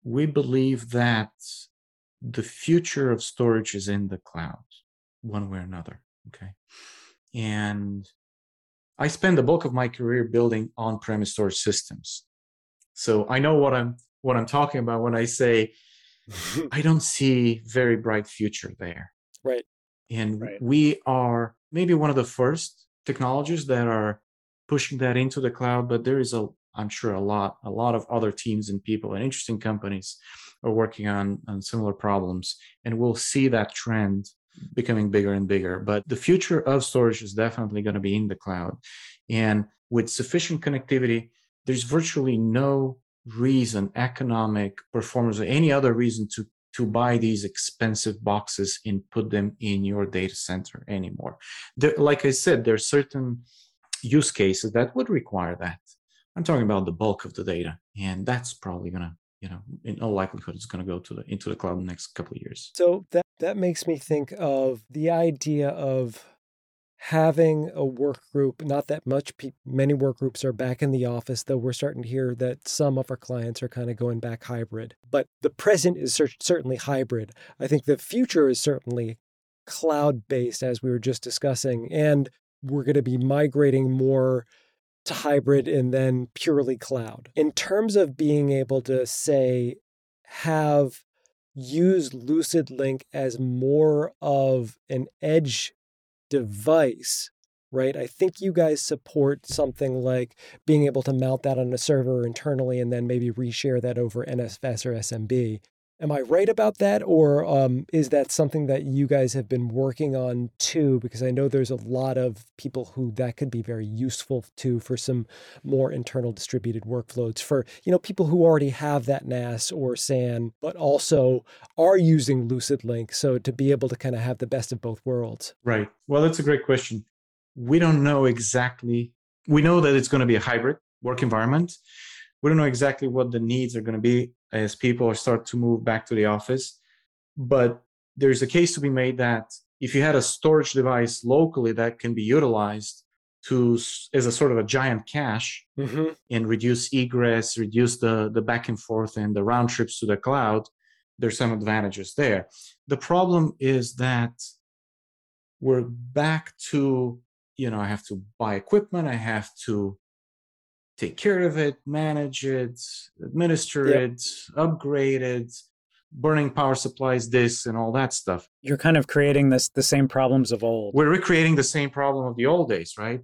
we believe that the future of storage is in the cloud, one way or another. Okay. And I spend the bulk of my career building on-premise storage systems. So I know what I'm what I'm talking about when I say I don't see very bright future there. Right. And right. we are maybe one of the first technologies that are pushing that into the cloud but there is a i'm sure a lot a lot of other teams and people and interesting companies are working on on similar problems and we'll see that trend becoming bigger and bigger. But the future of storage is definitely going to be in the cloud. And with sufficient connectivity, there's virtually no reason, economic, performance, or any other reason to to buy these expensive boxes and put them in your data center anymore. There, like I said, there are certain use cases that would require that. I'm talking about the bulk of the data, and that's probably gonna, you know, in all likelihood, it's gonna go to the into the cloud in the next couple of years. So that that makes me think of the idea of having a work group not that much pe- many work groups are back in the office though we're starting to hear that some of our clients are kind of going back hybrid but the present is cer- certainly hybrid i think the future is certainly cloud based as we were just discussing and we're going to be migrating more to hybrid and then purely cloud in terms of being able to say have use LucidLink as more of an edge device, right? I think you guys support something like being able to mount that on a server internally and then maybe reshare that over NFS or SMB. Am I right about that? Or um, is that something that you guys have been working on too? Because I know there's a lot of people who that could be very useful to for some more internal distributed workflows for, you know, people who already have that NAS or SAN, but also are using LucidLink. So to be able to kind of have the best of both worlds. Right. Well, that's a great question. We don't know exactly. We know that it's going to be a hybrid work environment. We don't know exactly what the needs are going to be as people start to move back to the office. But there's a case to be made that if you had a storage device locally that can be utilized to as a sort of a giant cache mm-hmm. and reduce egress, reduce the, the back and forth and the round trips to the cloud, there's some advantages there. The problem is that we're back to, you know, I have to buy equipment, I have to take care of it, manage it, administer yep. it, upgrade it, burning power supplies, this and all that stuff. You're kind of creating this the same problems of old. We're recreating the same problem of the old days, right?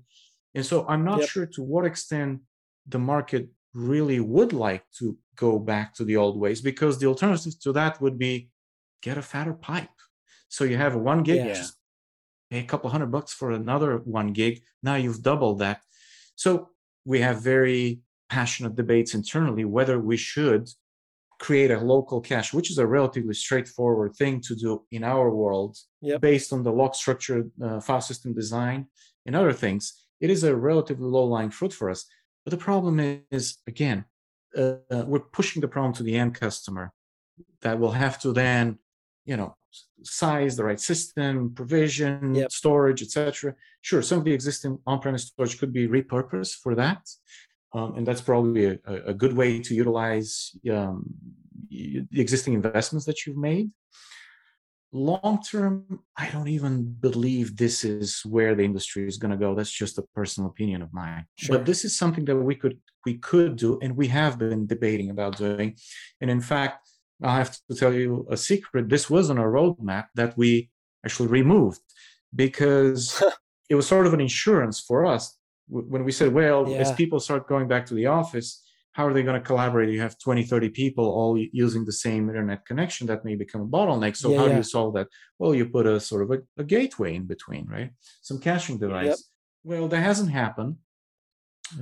And so I'm not yep. sure to what extent the market really would like to go back to the old ways because the alternative to that would be get a fatter pipe. So you have a one gig, yeah. just pay a couple hundred bucks for another one gig. Now you've doubled that. So we have very passionate debates internally whether we should create a local cache, which is a relatively straightforward thing to do in our world yep. based on the log structure, uh, file system design, and other things. It is a relatively low lying fruit for us. But the problem is, again, uh, uh, we're pushing the problem to the end customer that will have to then, you know, size the right system, provision, yep. storage, etc. Sure, some of the existing on-premise storage could be repurposed for that, um, and that's probably a, a, good way to utilize um, the existing investments that you've made. Long term, I don't even believe this is where the industry is going to go. That's just a personal opinion of mine. Sure. But this is something that we could we could do, and we have been debating about doing. And in fact, I have to tell you a secret. This wasn't a roadmap that we actually removed because it was sort of an insurance for us when we said, well, yeah. as people start going back to the office, how are they going to collaborate? You have 20, 30 people all using the same internet connection that may become a bottleneck. So, yeah, how yeah. do you solve that? Well, you put a sort of a, a gateway in between, right? Some caching device. Yep. Well, that hasn't happened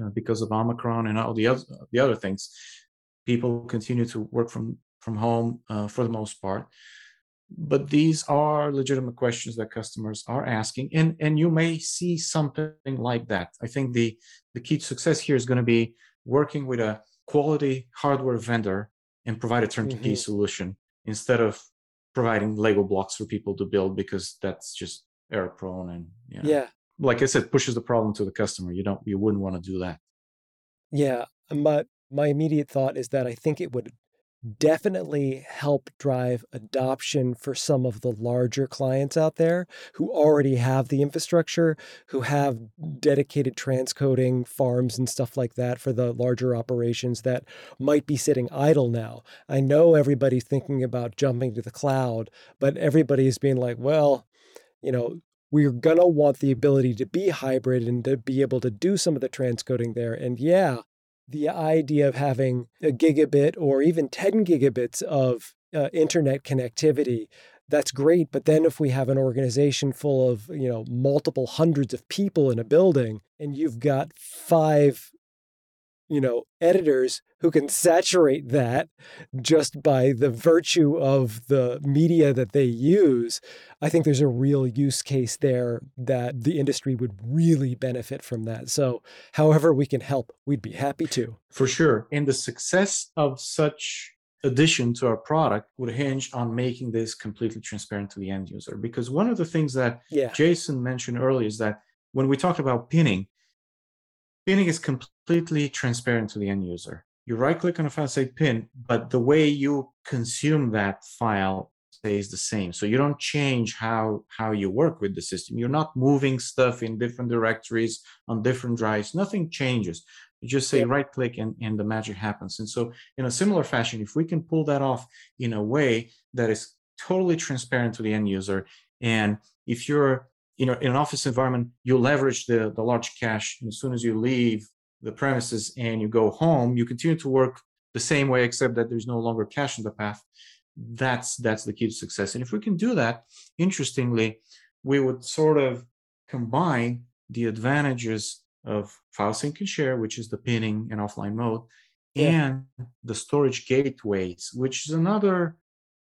uh, because of Omicron and all the other, the other things. People continue to work from from home uh, for the most part. But these are legitimate questions that customers are asking, and and you may see something like that. I think the the key to success here is going to be working with a quality hardware vendor and provide a turnkey mm-hmm. solution instead of providing Lego blocks for people to build because that's just error prone and you know, yeah. Like I said, pushes the problem to the customer. You don't you wouldn't want to do that. Yeah, but my immediate thought is that I think it would definitely help drive adoption for some of the larger clients out there who already have the infrastructure, who have dedicated transcoding farms and stuff like that for the larger operations that might be sitting idle now. I know everybody's thinking about jumping to the cloud, but everybody's being like, well, you know, we're going to want the ability to be hybrid and to be able to do some of the transcoding there. And yeah, the idea of having a gigabit or even 10 gigabits of uh, internet connectivity that's great. But then if we have an organization full of, you know, multiple hundreds of people in a building and you've got five you know, editors who can mm. saturate that just by the virtue of the media that they use, I think there's a real use case there that the industry would really benefit from that. So, however we can help, we'd be happy to. For sure. And the success of such addition to our product would hinge on making this completely transparent to the end user. Because one of the things that yeah. Jason mentioned earlier is that when we talked about pinning, pinning is completely transparent to the end user. You right click on a file, say pin, but the way you consume that file stays the same. So you don't change how, how you work with the system. You're not moving stuff in different directories on different drives. Nothing changes. You just say yeah. right click and, and the magic happens. And so, in a similar fashion, if we can pull that off in a way that is totally transparent to the end user, and if you're you know, in an office environment, you leverage the, the large cache. And as soon as you leave the premises and you go home, you continue to work the same way, except that there's no longer cache in the path. That's that's the key to success. And if we can do that, interestingly, we would sort of combine the advantages of file sync and share, which is the pinning and offline mode, yeah. and the storage gateways, which is another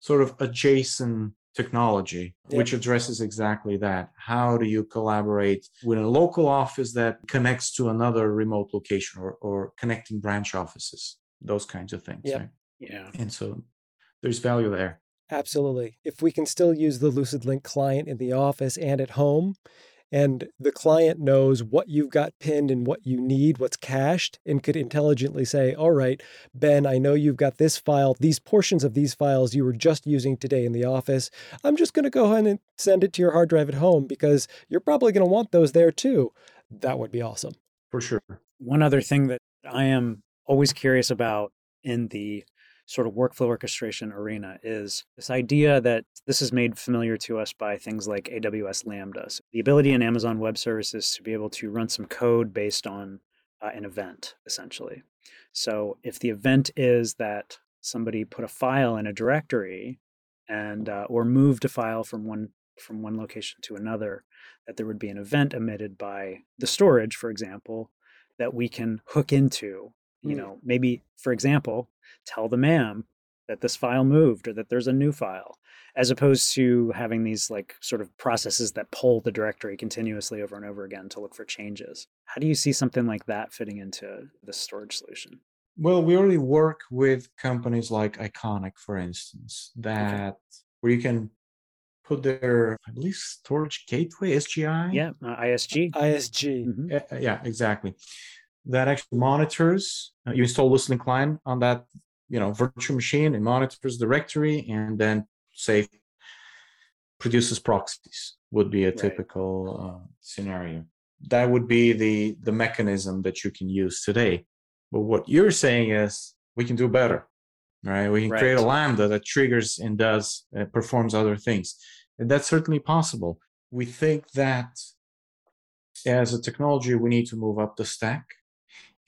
sort of adjacent technology, yep. which addresses exactly that. How do you collaborate with a local office that connects to another remote location or, or connecting branch offices, those kinds of things. Yep. Right? Yeah. And so there's value there. Absolutely. If we can still use the LucidLink client in the office and at home, and the client knows what you've got pinned and what you need, what's cached, and could intelligently say, All right, Ben, I know you've got this file, these portions of these files you were just using today in the office. I'm just going to go ahead and send it to your hard drive at home because you're probably going to want those there too. That would be awesome. For sure. One other thing that I am always curious about in the sort of workflow orchestration arena is this idea that this is made familiar to us by things like AWS Lambda. So the ability in Amazon Web Services to be able to run some code based on uh, an event, essentially. So if the event is that somebody put a file in a directory and uh, or moved a file from one from one location to another, that there would be an event emitted by the storage, for example, that we can hook into you mm. know maybe for example tell the MAM that this file moved or that there's a new file as opposed to having these like sort of processes that pull the directory continuously over and over again to look for changes how do you see something like that fitting into the storage solution well we already work with companies like iconik for instance that okay. where you can put their i believe storage gateway sgi yeah uh, isg isg mm-hmm. uh, yeah exactly that actually monitors. Uh, you install listening client on that, you know, virtual machine. It monitors the directory and then say produces proxies. Would be a right. typical uh, scenario. That would be the the mechanism that you can use today. But what you're saying is we can do better, right? We can right. create a lambda that triggers and does uh, performs other things, and that's certainly possible. We think that as a technology, we need to move up the stack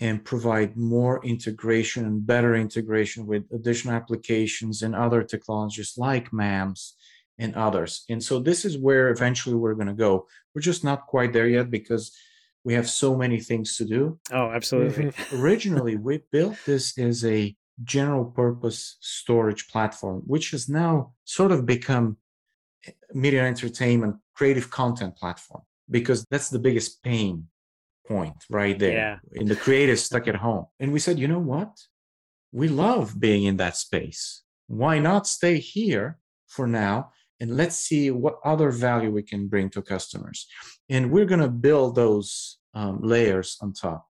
and provide more integration and better integration with additional applications and other technologies like MAMS and others. And so this is where eventually we're going to go. We're just not quite there yet because we have so many things to do. Oh, absolutely. Originally, we built this as a general purpose storage platform, which has now sort of become media entertainment creative content platform because that's the biggest pain point right there yeah. in the creative stuck at home. And we said, you know what? We love being in that space. Why not stay here for now? And let's see what other value we can bring to customers. And we're going to build those um, layers on top,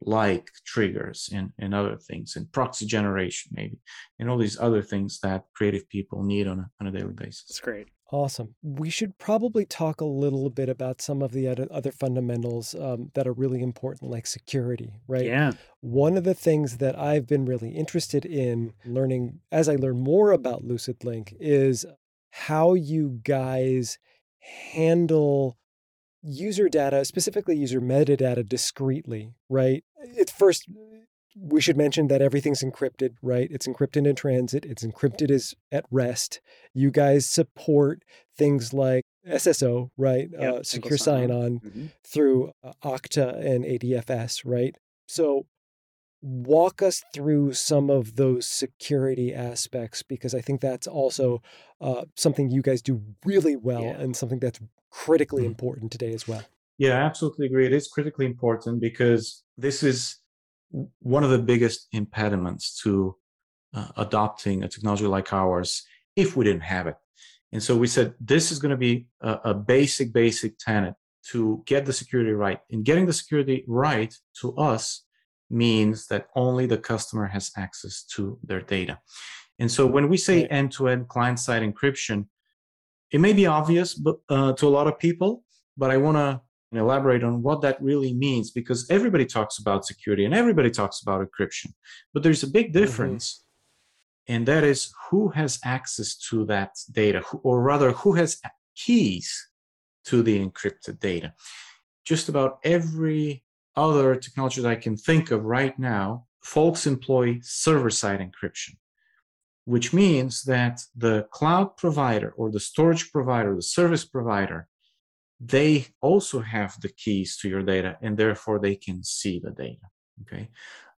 like triggers and, and other things, and proxy generation, maybe, and all these other things that creative people need on a, on a daily basis. That's great. Awesome. We should probably talk a little bit about some of the other fundamentals um, that are really important, like security, right? Yeah. One of the things that I've been really interested in learning as I learn more about LucidLink is how you guys handle user data, specifically user metadata, discreetly, right? It first we should mention that everything's encrypted, right? It's encrypted in transit, it's encrypted as at rest. You guys support things like SSO, right? Yep, uh, secure sign sign-on. on Mhm. through uh, Okta and ADFS, right? So walk us through some of those security aspects because I think that's also uh, something you guys do really well Yeah. and something that's critically Mhm. important today as well. Yeah, I absolutely agree. It is critically important because this is one of the biggest impediments to uh, adopting a technology like ours if we didn't have it. And so we said this is going to be a, a basic, basic tenet to get the security right. And getting the security right to us means that only the customer has access to their data. And so when we say end to end client side encryption, it may be obvious but, uh, to a lot of people, but I want to elaborate on what that really means because everybody talks about security and everybody talks about encryption. But there's a big mm-hmm. difference, and that is who has access to that data, or rather, who has keys to the encrypted data. Just about every other technology that I can think of right now, folks employ server side encryption which means that the cloud provider or the storage provider, the service provider, they also have the keys to your data and therefore they can see the data. Okay.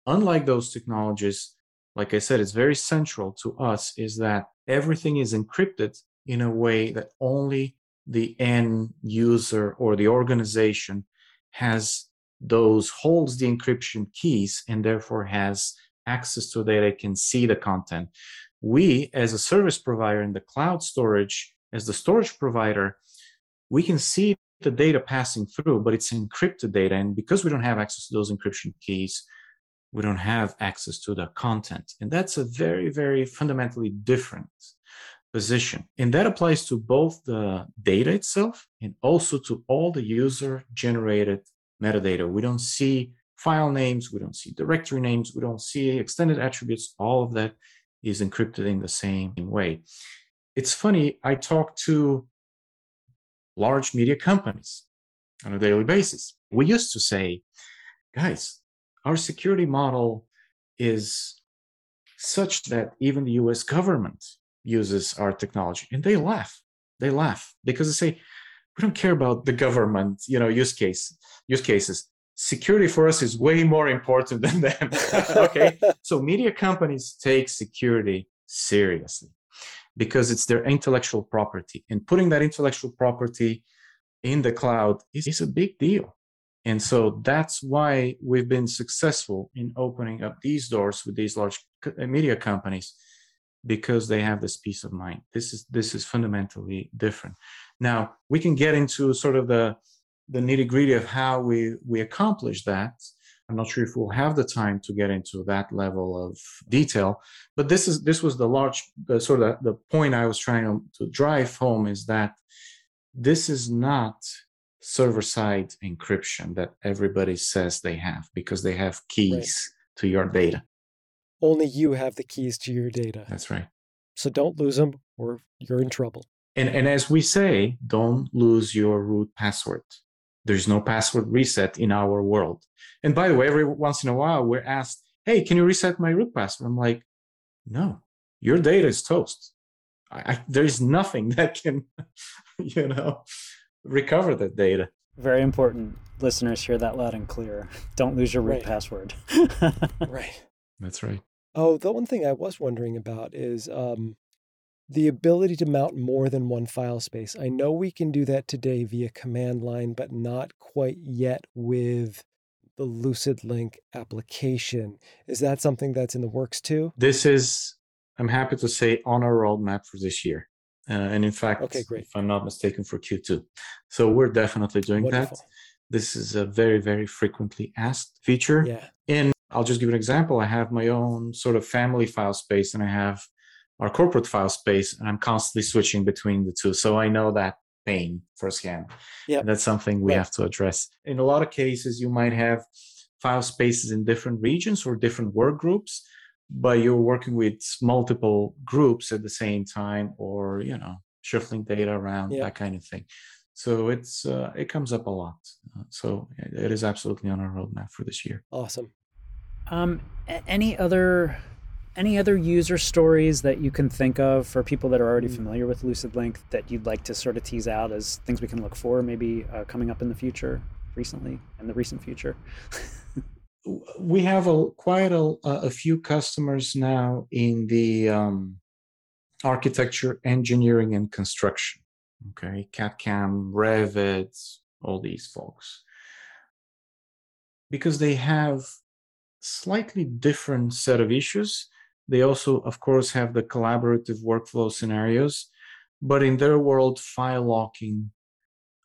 Unlike those technologies, like I said, it's very central to us is that everything is encrypted in a way that only the end user or the organization has those holds the encryption keys and therefore has access to data can see the content we as a service provider in the cloud storage as the storage provider we can see the data passing through but it's encrypted data and because we don't have access to those encryption keys we don't have access to the content. And that's a very very fundamentally different position. And that applies to both the data itself and also to all the user generated metadata. We don't see file names we don't see directory names we don't see extended attributes. All of that is encrypted in the same way. It's funny, I talk to large media companies on a daily basis. We used to say, guys, our security model is such that even the US government uses our technology. And they laugh. They laugh because they say, we don't care about the government, you know, use case, use cases security for us is way more important than them. okay. So media companies take security seriously because it's their intellectual property. And putting that intellectual property in the cloud is, is a big deal. And so that's why we've been successful in opening up these doors with these large uh, media companies because they have this peace of mind. This is this is fundamentally different. Now we can get into sort of the the nitty gritty of how we we accomplish that. I'm not sure if we'll have the time to get into that level of detail, but this is this was the large the sort of the point I was trying to, to drive home is that this is not server side encryption that everybody says they have because they have keys to your data. Only you have the keys to your data. That's right. So don't lose them or you're in trouble. And and as we say, don't lose your root password. There's no password reset in our world. And by the way, every once in a while we're asked, "Hey, can you reset my root password?" I'm like, "No, your data is toast. I, I, there is nothing that can, you know, recover that data." Very important. Listeners, hear that loud and clear. Don't lose your root Right. password. Right. That's right. Oh, the one thing I was wondering about is um, the ability to mount more than one file space. I know we can do that today via command line, but not quite yet with the LucidLink application. Is that something that's in the works too? This is, I'm happy to say, on our roadmap for this year. Uh, and in fact, Okay, great. if I'm not mistaken, for Q2. So we're definitely doing Wonderful. that. This is a very, very frequently asked feature. Yeah. And I'll just give an example. I have my own sort of family file space and I have our corporate file space, and I'm constantly switching between the two. So I know that pain firsthand. Yep. And that's something we Right. have to address. In a lot of cases, you might have file spaces in different regions or different work groups, but you're working with multiple groups at the same time or, you know, shuffling data around, Yeah. that kind of thing. So it's uh, it comes up a lot. Uh, so it is absolutely on our roadmap for this year. Awesome. Um, any other any other user stories that you can think of for people that are already mm. familiar with LucidLink that you'd like to sort of tease out as things we can look for, maybe uh, coming up in the future, recently, in the recent future? we have a quite a, a few customers now in the um, architecture, engineering, and construction. Okay, CAD/CAM, Revit, all these folks, because they have slightly different set of issues they also, of course, have the collaborative workflow scenarios, but in their world, file locking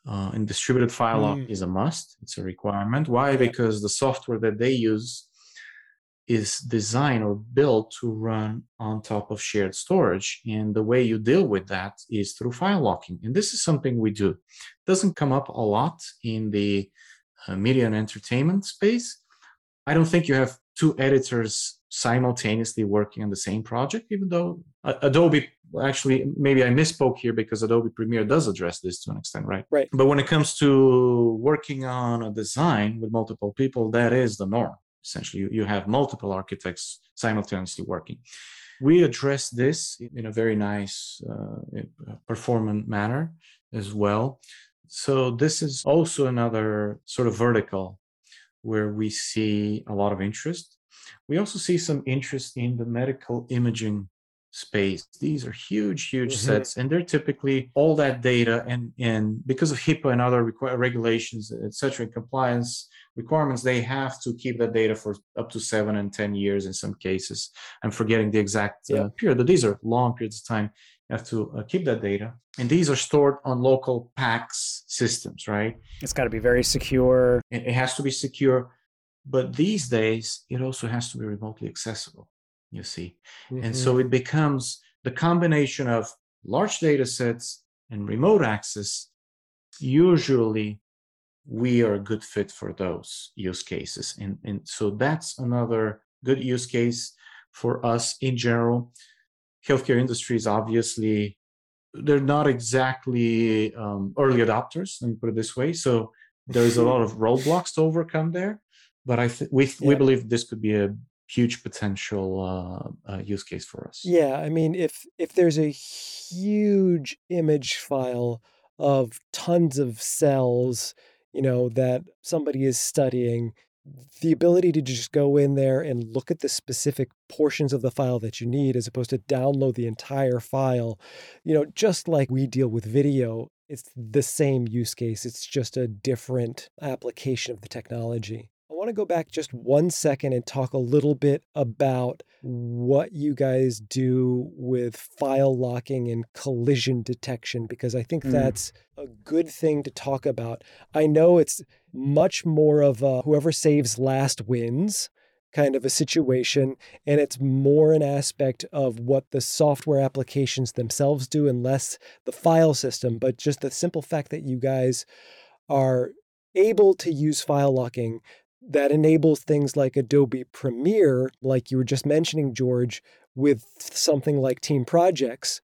uh, and distributed file mm. lock is a must. It's a requirement. Why? Because the software that they use is designed or built to run on top of shared storage. And the way you deal with that is through file locking. And this is something we do. It doesn't come up a lot in the uh, media and entertainment space. I don't think you have two editors simultaneously working on the same project, even though Adobe actually maybe I misspoke here because Adobe Premiere does address this to an extent, right? Right. But when it comes to working on a design with multiple people, that is the norm. Essentially, you, you have multiple architects simultaneously working. We address this in a very nice, uh, performant manner as well. So this is also another sort of vertical where we see a lot of interest. We also see some interest in the medical imaging space. These are huge, huge mm-hmm. sets, and they're typically all that data. And, and because of HIPAA and other requ- regulations, et cetera, compliance requirements, they have to keep that data for up to seven and 10 years in some cases. I'm forgetting the exact uh, period, but these are long periods of time. You have to uh, keep that data. And these are stored on local PACS systems, right? It's got to be very secure. It has to be secure but these days, it also has to be remotely accessible, you see. Mm-hmm. And so mm-hmm. it becomes the combination of large data sets and remote access. Usually, we are a good fit for those use cases. And, and so that's another good use case for us in general. Healthcare industries, obviously, they're not exactly um, early adopters, let me put it this way. So there's a lot of roadblocks to overcome there but I th- we yeah. we believe this could be a huge potential uh, uh, use case for us. Yeah, I mean, if if there's a huge image file of tons of cells, you know, that somebody is studying, the ability to just go in there and look at the specific portions of the file that you need as opposed to download the entire file, you know, just like we deal with video, it's the same use case. It's just a different application of the technology want to go back just one second and talk a little bit about what you guys do with file locking and collision detection, because I think mm. that's a good thing to talk about. I know it's much more of a whoever saves last wins kind of a situation. And it's more an aspect of what the software applications themselves do and less the file system. But just the simple fact that you guys are able to use file locking that enables things like Adobe Premiere, like you were just mentioning, George, with something like Team Projects,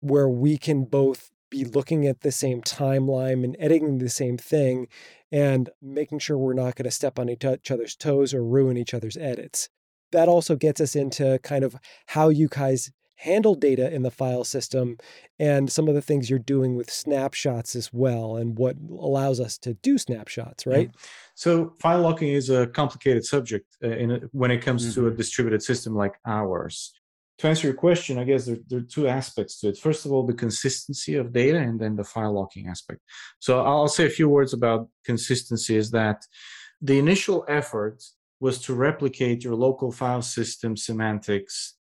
where we can both be looking at the same timeline and editing the same thing and making sure we're not going to step on each other's toes or ruin each other's edits. That also gets us into kind of how you guys handle data in the file system and some of the things you're doing with snapshots as well and what allows us to do snapshots right yeah. so file locking is a complicated subject uh, in when it comes mm-hmm. to a mm-hmm. distributed system like ours to answer your question i guess there, there, are two aspects to it first of all the consistency of data and then the file locking aspect so i'll say a few words about consistency is that the initial effort was to replicate your local file system semantics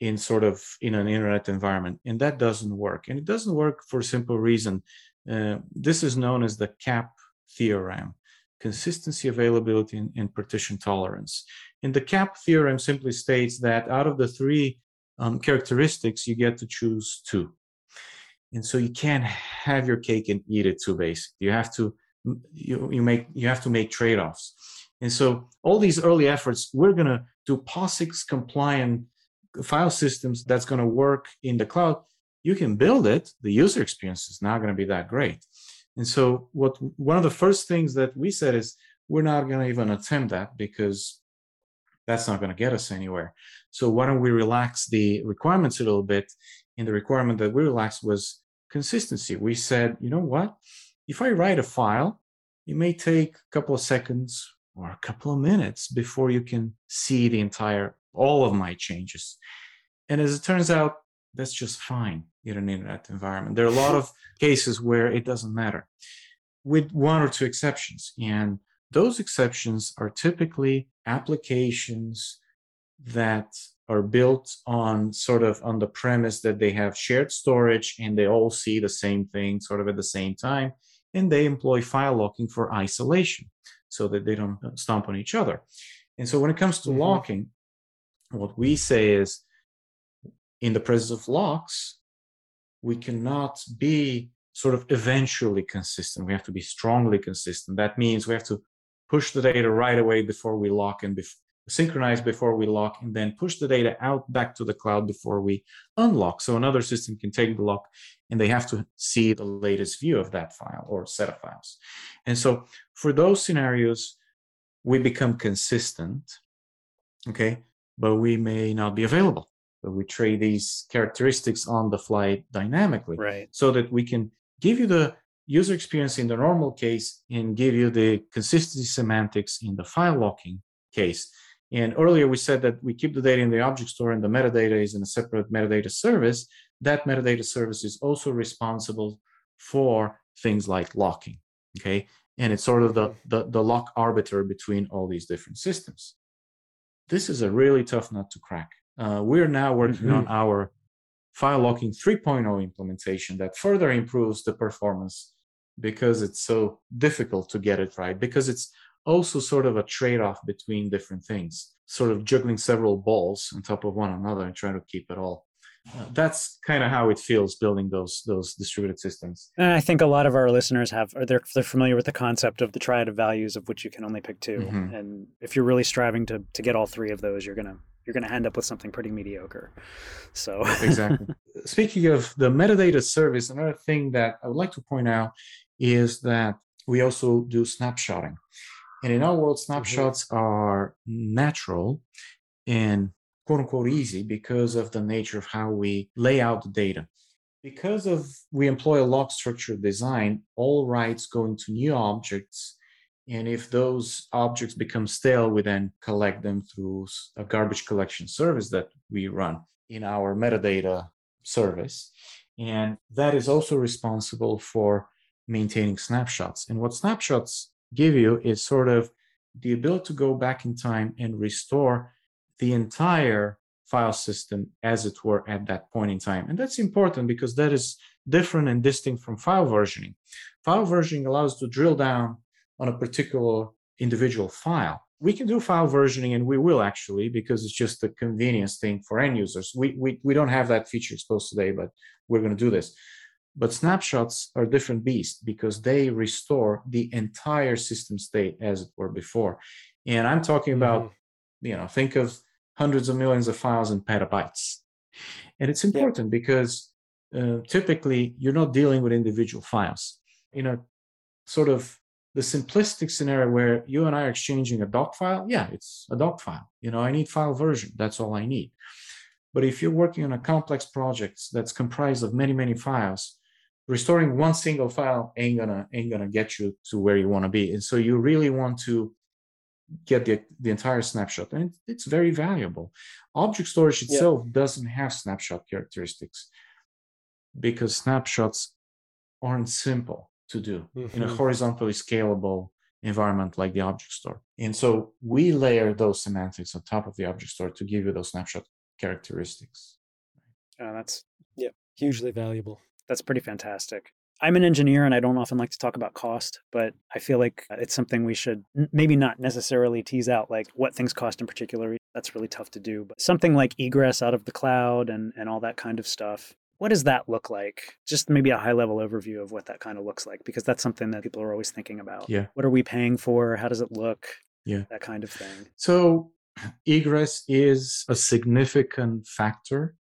in sort of in an internet environment and that doesn't work. And it doesn't work for a simple reason. Uh, this is known as the CAP theorem consistency availability and, and, partition tolerance. And the CAP theorem simply states that out of the three um, characteristics you get to choose two. And so you can't have your cake and eat it too basically. You have to you, you make you have to make trade-offs. And so all these early efforts we're going to do POSIX compliant file systems that's going to work in the cloud, you can build it. The user experience is not going to be that great. And so, what one of the first things that we said is we're not going to even attempt that because that's not going to get us anywhere. So why don't we relax the requirements a little bit? And the requirement that we relaxed was consistency. We said, you know what? If I write a file, it may take a couple of seconds or a couple of minutes before you can see the entire all of my changes. And as it turns out, that's just fine in an internet environment. There are a lot of cases where it doesn't matter, with one or two exceptions. And those exceptions are typically applications that are built on sort of on the premise that they have shared storage and they all see the same thing sort of at the same time and they employ file locking for isolation so that they don't stomp on each other and so when it comes to mm-hmm. locking what we say is in the presence of locks we cannot be sort of eventually consistent we have to be strongly consistent that means we have to push the data right away before we lock and bef- synchronize before we lock, and then push the data out back to the cloud before we unlock. So another system can take the lock and they have to see the latest view of that file or set of files. And so for those scenarios, we become consistent, okay, but we may not be available. But we trade these characteristics on the fly dynamically, right? So that we can give you the user experience in the normal case and give you the consistency semantics in the file locking case. And earlier we said that we keep the data in the object store and the metadata is in a separate metadata service. That metadata service is also responsible for things like locking. Okay. And it's sort of the, mm-hmm. the, the lock arbiter between all these different systems. This is a really tough nut to crack. Uh, we're now working mm-hmm. on our file locking 3.0 implementation that further improves the performance because it's so difficult to get it right, because it's also sort of a trade off between different things, sort of juggling several balls on top of one another and trying to keep it all. That's kind of how it feels building those those distributed systems. And I think a lot of our listeners have are they're they're familiar with the concept of the triad of values of which you can only pick 2 mm-hmm. And if you're really striving to to get all three of those, you're gonna you're gonna end up with something pretty mediocre. So exactly. Speaking of the metadata service, another thing that I would like to point out is that we also do snapshotting. And in our world, mm-hmm. snapshots mm-hmm. are natural and quote unquote easy because of the nature of how we lay out the data. Because of we employ a log structure design, all writes go into new objects. And if those objects become stale, we then collect them through a garbage collection service that we run in our metadata service. And that is also responsible for maintaining snapshots. And what snapshots give you is sort of the ability to go back in time and restore the entire file system as it were at that point in time. And that's important because that is different and distinct from file versioning. File versioning allows to drill down on a particular individual file. We can do file versioning and we will actually because it's just a convenience thing for end users. We, we, we don't have that feature exposed today, but we're going to do this. But snapshots are different beast because they restore the entire system state as it were before. And I'm talking about, mm-hmm. you know, think of hundreds of millions of files in petabytes. And it's important yeah. because uh, typically you're not dealing with individual files. You know, sort of the simplistic scenario where you and I are exchanging a doc file, yeah, it's a doc file. You know, I need file version. That's all I need. But if you're working on a complex project that's comprised of many, many files, restoring one single file ain't gonna ain't gonna get you to where you want to be and so you really want to get the, the entire snapshot and it's very valuable object storage itself yeah. doesn't have snapshot characteristics because snapshots aren't simple to do mm-hmm. in a mm-hmm. horizontally scalable environment like the object store and so we layer those semantics on top of the object store to give you those snapshot characteristics uh, that's yeah hugely valuable that's pretty fantastic. I'm an engineer and I don't often like to talk about cost, but I feel like it's something we should maybe not necessarily tease out like what things cost in particular. That's really tough to do. But something like egress out of the cloud and, and all that kind of stuff. What does that look like? Just maybe a high level overview of what that kind of looks like, because that's something that people are always thinking about. Yeah. What are we paying for? How does it look? Yeah. That kind of thing. So egress is a significant factor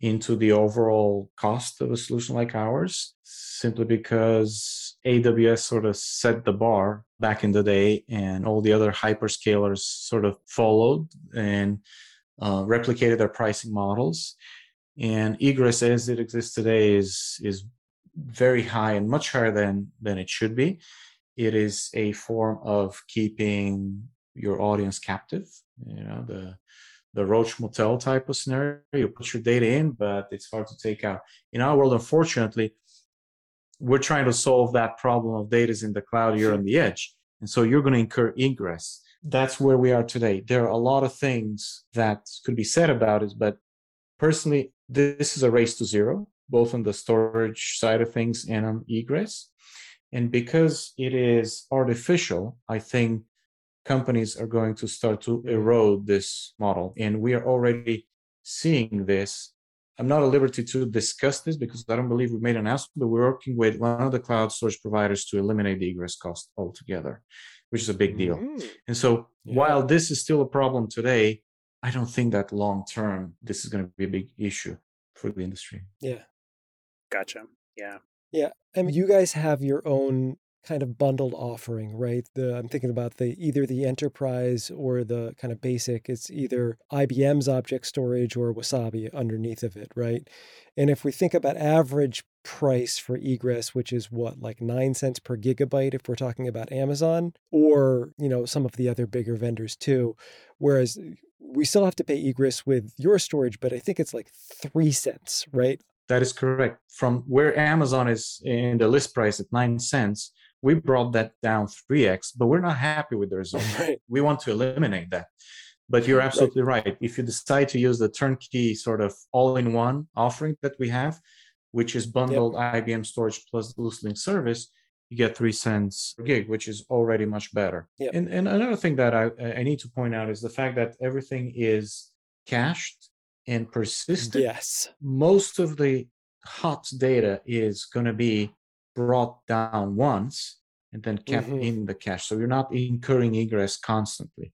into the overall cost of a solution like ours simply because AWS sort of set the bar back in the day and all the other hyperscalers sort of followed and uh, replicated their pricing models. And egress as it exists today is, is very high and much higher than, than it should be. It is a form of keeping your audience captive. You know, the the Roach Motel type of scenario. You put your data in, but it's hard to take out. In our world, unfortunately, we're trying to solve that problem of data is in the cloud, you're on the edge. And so you're going to incur ingress. That's where we are today. There are a lot of things that could be said about it, but personally, this is a race to zero, both on the storage side of things and on egress. And because it is artificial, I think companies are going to start to erode this model. And we are already seeing this. I'm not at liberty to discuss this because I don't believe we've made an announcement, but we're working with one of the cloud storage providers to eliminate the egress cost altogether, which is a big deal. Mm-hmm. And so yeah. while this is still a problem today, I don't think that long term this is going to be a big issue for the industry. Yeah. Gotcha. Yeah. Yeah. I mean, you guys have your own kind of bundled offering, right? The I'm thinking about the either the enterprise or the kind of basic. It's mm-hmm. either IBM's object storage or Wasabi underneath of it, right? And if we think about average price for egress, which is what, like nine cents per gigabyte if we're talking about Amazon, or you know, some of the other bigger vendors too. Whereas uh, we still have to pay egress with your storage, but I think it's like three cents, right? That is correct. From where Amazon is in the list price at nine cents, we brought that down 3x, but we're not happy with the result. Right. We want to eliminate that. But you're absolutely right. right. If you decide to use the turnkey sort of all in one offering that we have, which is bundled yep. IBM storage plus LucidLink service, you get three cents per gig, which is already much better. Yep. And, and another thing that I, I need to point out is the fact that everything is cached and persistent. Yes. Most of the hot data is going to be brought down once and then kept mm-hmm. in the cache. So you're not incurring egress constantly.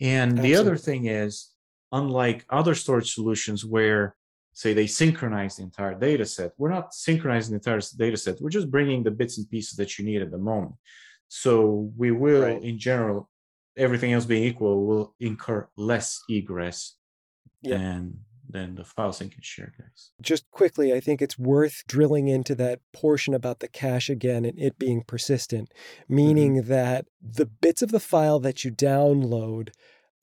And Absolutely. the other thing is, unlike other storage solutions where, say, they synchronize the entire data set, we're not synchronizing the entire data set. We're just bringing the bits and pieces that you need at the moment. So we will, right. in general, everything else being equal, will incur less egress yeah. than than the file sync and share guys. Just quickly, I think it's worth drilling into that portion about the cache again and it being persistent, meaning mm-hmm. that the bits of the file that you download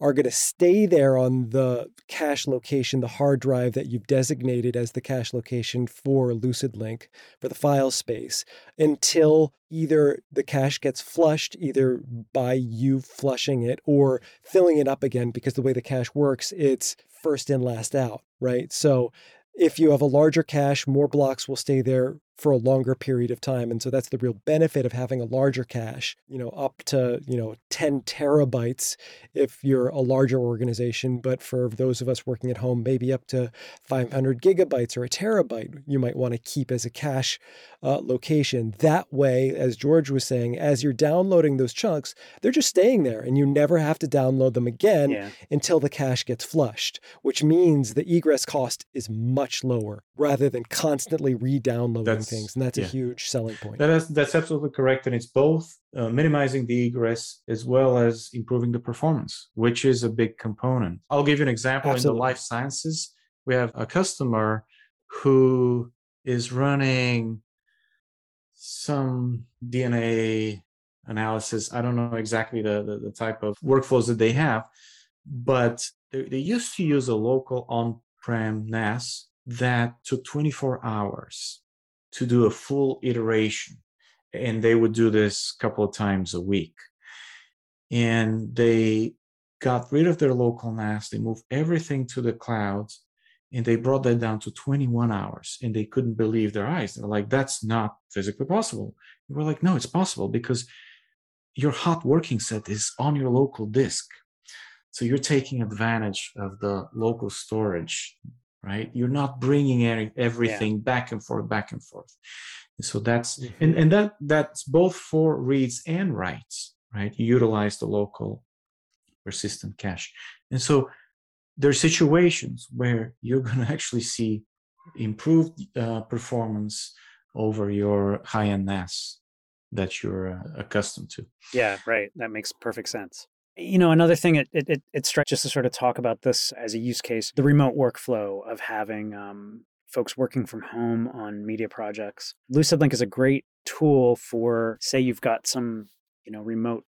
are going to stay there on the cache location, the hard drive that you've designated as the cache location for LucidLink for the file space until either the cache gets flushed, either by you flushing it or filling it up again, because the way the cache works, it's first in, last out, right? So if you have a larger cache, more blocks will stay there for a longer period of time. And so that's the real benefit of having a larger cache, you know, up to, you know, 10 terabytes if you're a larger organization. But for those of us working at home, maybe up to 500 gigabytes or a terabyte, you might want to keep as a cache uh, location. That way, as George was saying, as you're downloading those chunks, they're just staying there and you never have to download them again yeah. until the cache gets flushed, which means the egress cost is much lower rather than constantly re downloading things, and that's yeah. a huge selling point. That is, that's absolutely correct, and it's both uh, minimizing the egress as well as improving the performance, which is a big component. I'll give you an example absolutely. in the life sciences. We have a customer who is running some DNA analysis. I don't know exactly the, the, the type of workflows that they have, but they, they used to use a local on prem NAS that took 24 hours to do a full iteration. And they would do this a couple of times a week. And they got rid of their local NAS, they moved everything to the cloud, and they brought that down to 21 hours. And they couldn't believe their eyes. They're like, that's not physically possible. And we're like, no, it's possible because your hot working set is on your local disk. So you're taking advantage of the local storage right you're not bringing everything yeah. back and forth back and forth and so that's mm-hmm. and, and that that's both for reads and writes right you utilize the local persistent cache and so there are situations where you're going to actually see improved uh, performance over your high-end NAS that you're uh, accustomed to. Yeah, right. That makes perfect sense. You know, another thing it it it strikes just to sort of talk about this as a use case, the remote workflow of having um, folks working from home on media projects. LucidLink is a great tool for, say, you've got some, you know, remote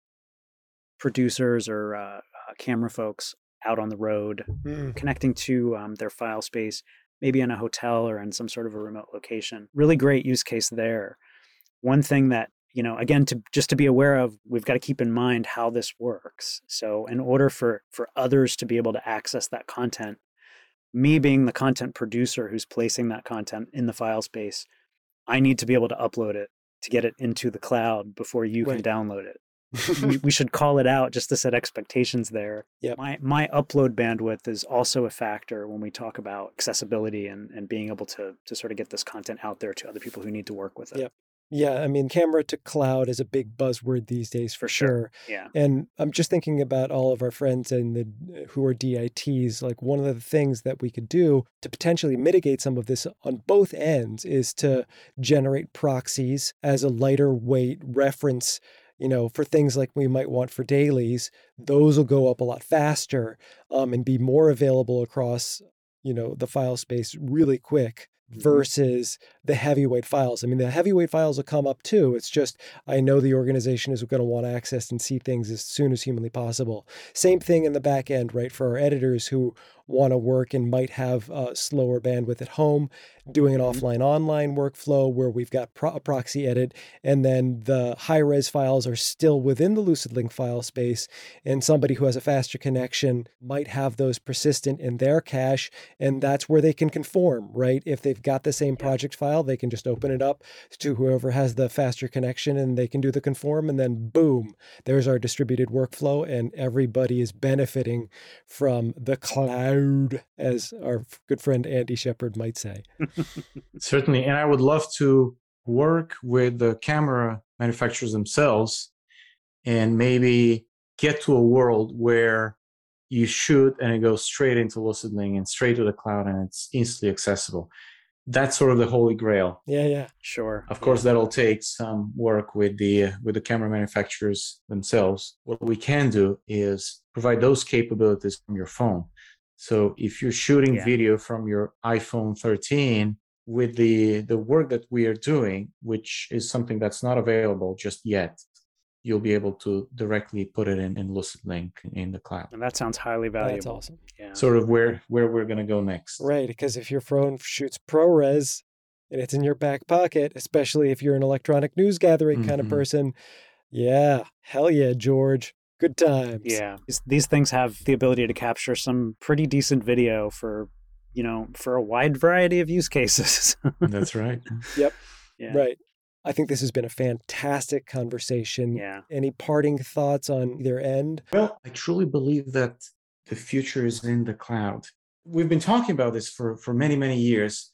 producers or uh, uh, camera folks out on the road, mm. connecting to um, their file space, maybe in a hotel or in some sort of a remote location. Really great use case there. One thing that you know again to just to be aware of we've got to keep in mind how this works so in order for for others to be able to access that content me being the content producer who's placing that content in the file space i need to be able to upload it to get it into the cloud before you right. can download it we, we, should call it out just to set expectations there. Yep. My my upload bandwidth is also a factor when we talk about accessibility and, and being able to to sort of get this content out there to other people who need to work with it. Yep. Yeah, I mean, camera to cloud is a big buzzword these days for, sure. Yeah. And I'm just thinking about all of our friends and the who are DITs. Like one of the things that we could do to potentially mitigate some of this on both ends is to generate proxies as a lighter weight reference you know, for things like we might want for dailies, those will go up a lot faster um, and be more available across, you know, the file space really quick. Mm-hmm. versus the heavyweight files. I mean, the heavyweight files will come up too. It's just I know the organization is going to want to access and see things as soon as humanly possible. Same thing in the back end, right? For our editors who want to work and might have a slower bandwidth at home, doing an mm-hmm. offline online workflow where we've got pro- a proxy edit, and then the high res files are still within the LucidLink file space. And somebody who has a faster connection might have those persistent in their cache, and that's where they can conform, right? If they've got the same project file. They can just open it up to whoever has the faster connection and they can do the conform. And then boom, there's our distributed workflow. And everybody is benefiting from the cloud, as our good friend Andy Shepard might say. Certainly. And I would love to work with the camera manufacturers themselves and maybe get to a world where you shoot and it goes straight into LucidLink and straight to the cloud and it's instantly accessible. That's sort of the holy grail. Yeah yeah. Sure. Of course that'll take some work with the with the camera manufacturers themselves. What we can do is provide those capabilities from your phone so if you're shooting yeah. video from your iphone 13 with the the work that we are doing which is something that's not available just yet you'll be able to directly put it in in LucidLink in the cloud. And that sounds highly valuable. That's awesome. Yeah. Sort of where where we're going to go next. Right, because if your phone shoots ProRes and it's in your back pocket, especially if you're an electronic news gathering mm-hmm. kind of mm-hmm. person, yeah, hell yeah, George. Good times. Yeah. These, these things have the ability to capture some pretty decent video for, you know, for a wide variety of use cases. That's right. Yep. Yeah. Right. I think this has been a fantastic conversation. Yeah. Any parting thoughts on either end? Well, I truly believe that the future is in the cloud. We've been talking about this for, for many, many years,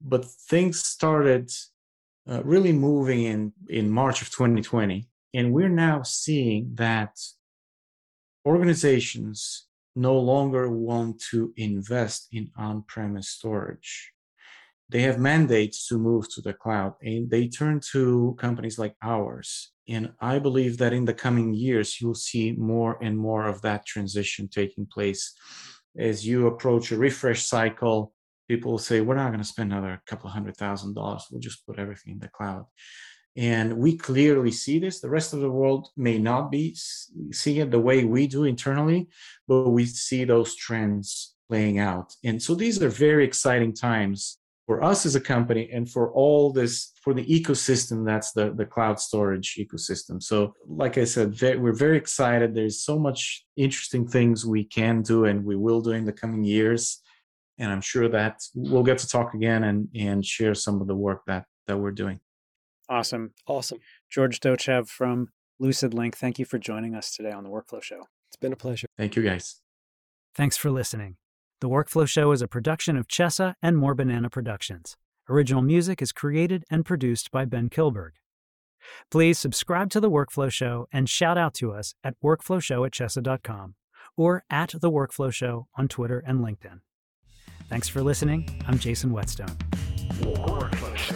but things started uh, really moving in, in March of 2020. And we're now seeing that organizations no longer want to invest in on premise storage they have mandates to move to the cloud and they turn to companies like ours. And I believe that in the coming years, you'll see more and more of that transition taking place. As you approach a refresh cycle, people will say, We're not going to spend another couple hundred thousand dollars. We'll just put everything in the cloud. And we clearly see this. The rest of the world may not be seeing it the way we do internally, but we see those trends playing out. And so these are very exciting times for us as a company and for all this for the ecosystem that's the the cloud storage ecosystem so like i said we're very excited there's so much interesting things we can do and we will do in the coming years and i'm sure that we'll get to talk again and and share some of the work that that we're doing awesome awesome george dochev from lucidlink thank you for joining us today on the workflow show it's been a pleasure thank you guys thanks for listening the Workflow Show is a production of CHESA and More Banana Productions. Original music is created and produced by Ben Kilburg. Please subscribe to The Workflow Show and shout out to us at workflowshow at chesa.com or at The Workflow Show on Twitter and LinkedIn. Thanks for listening. I'm Jason Whetstone. Workflow Show.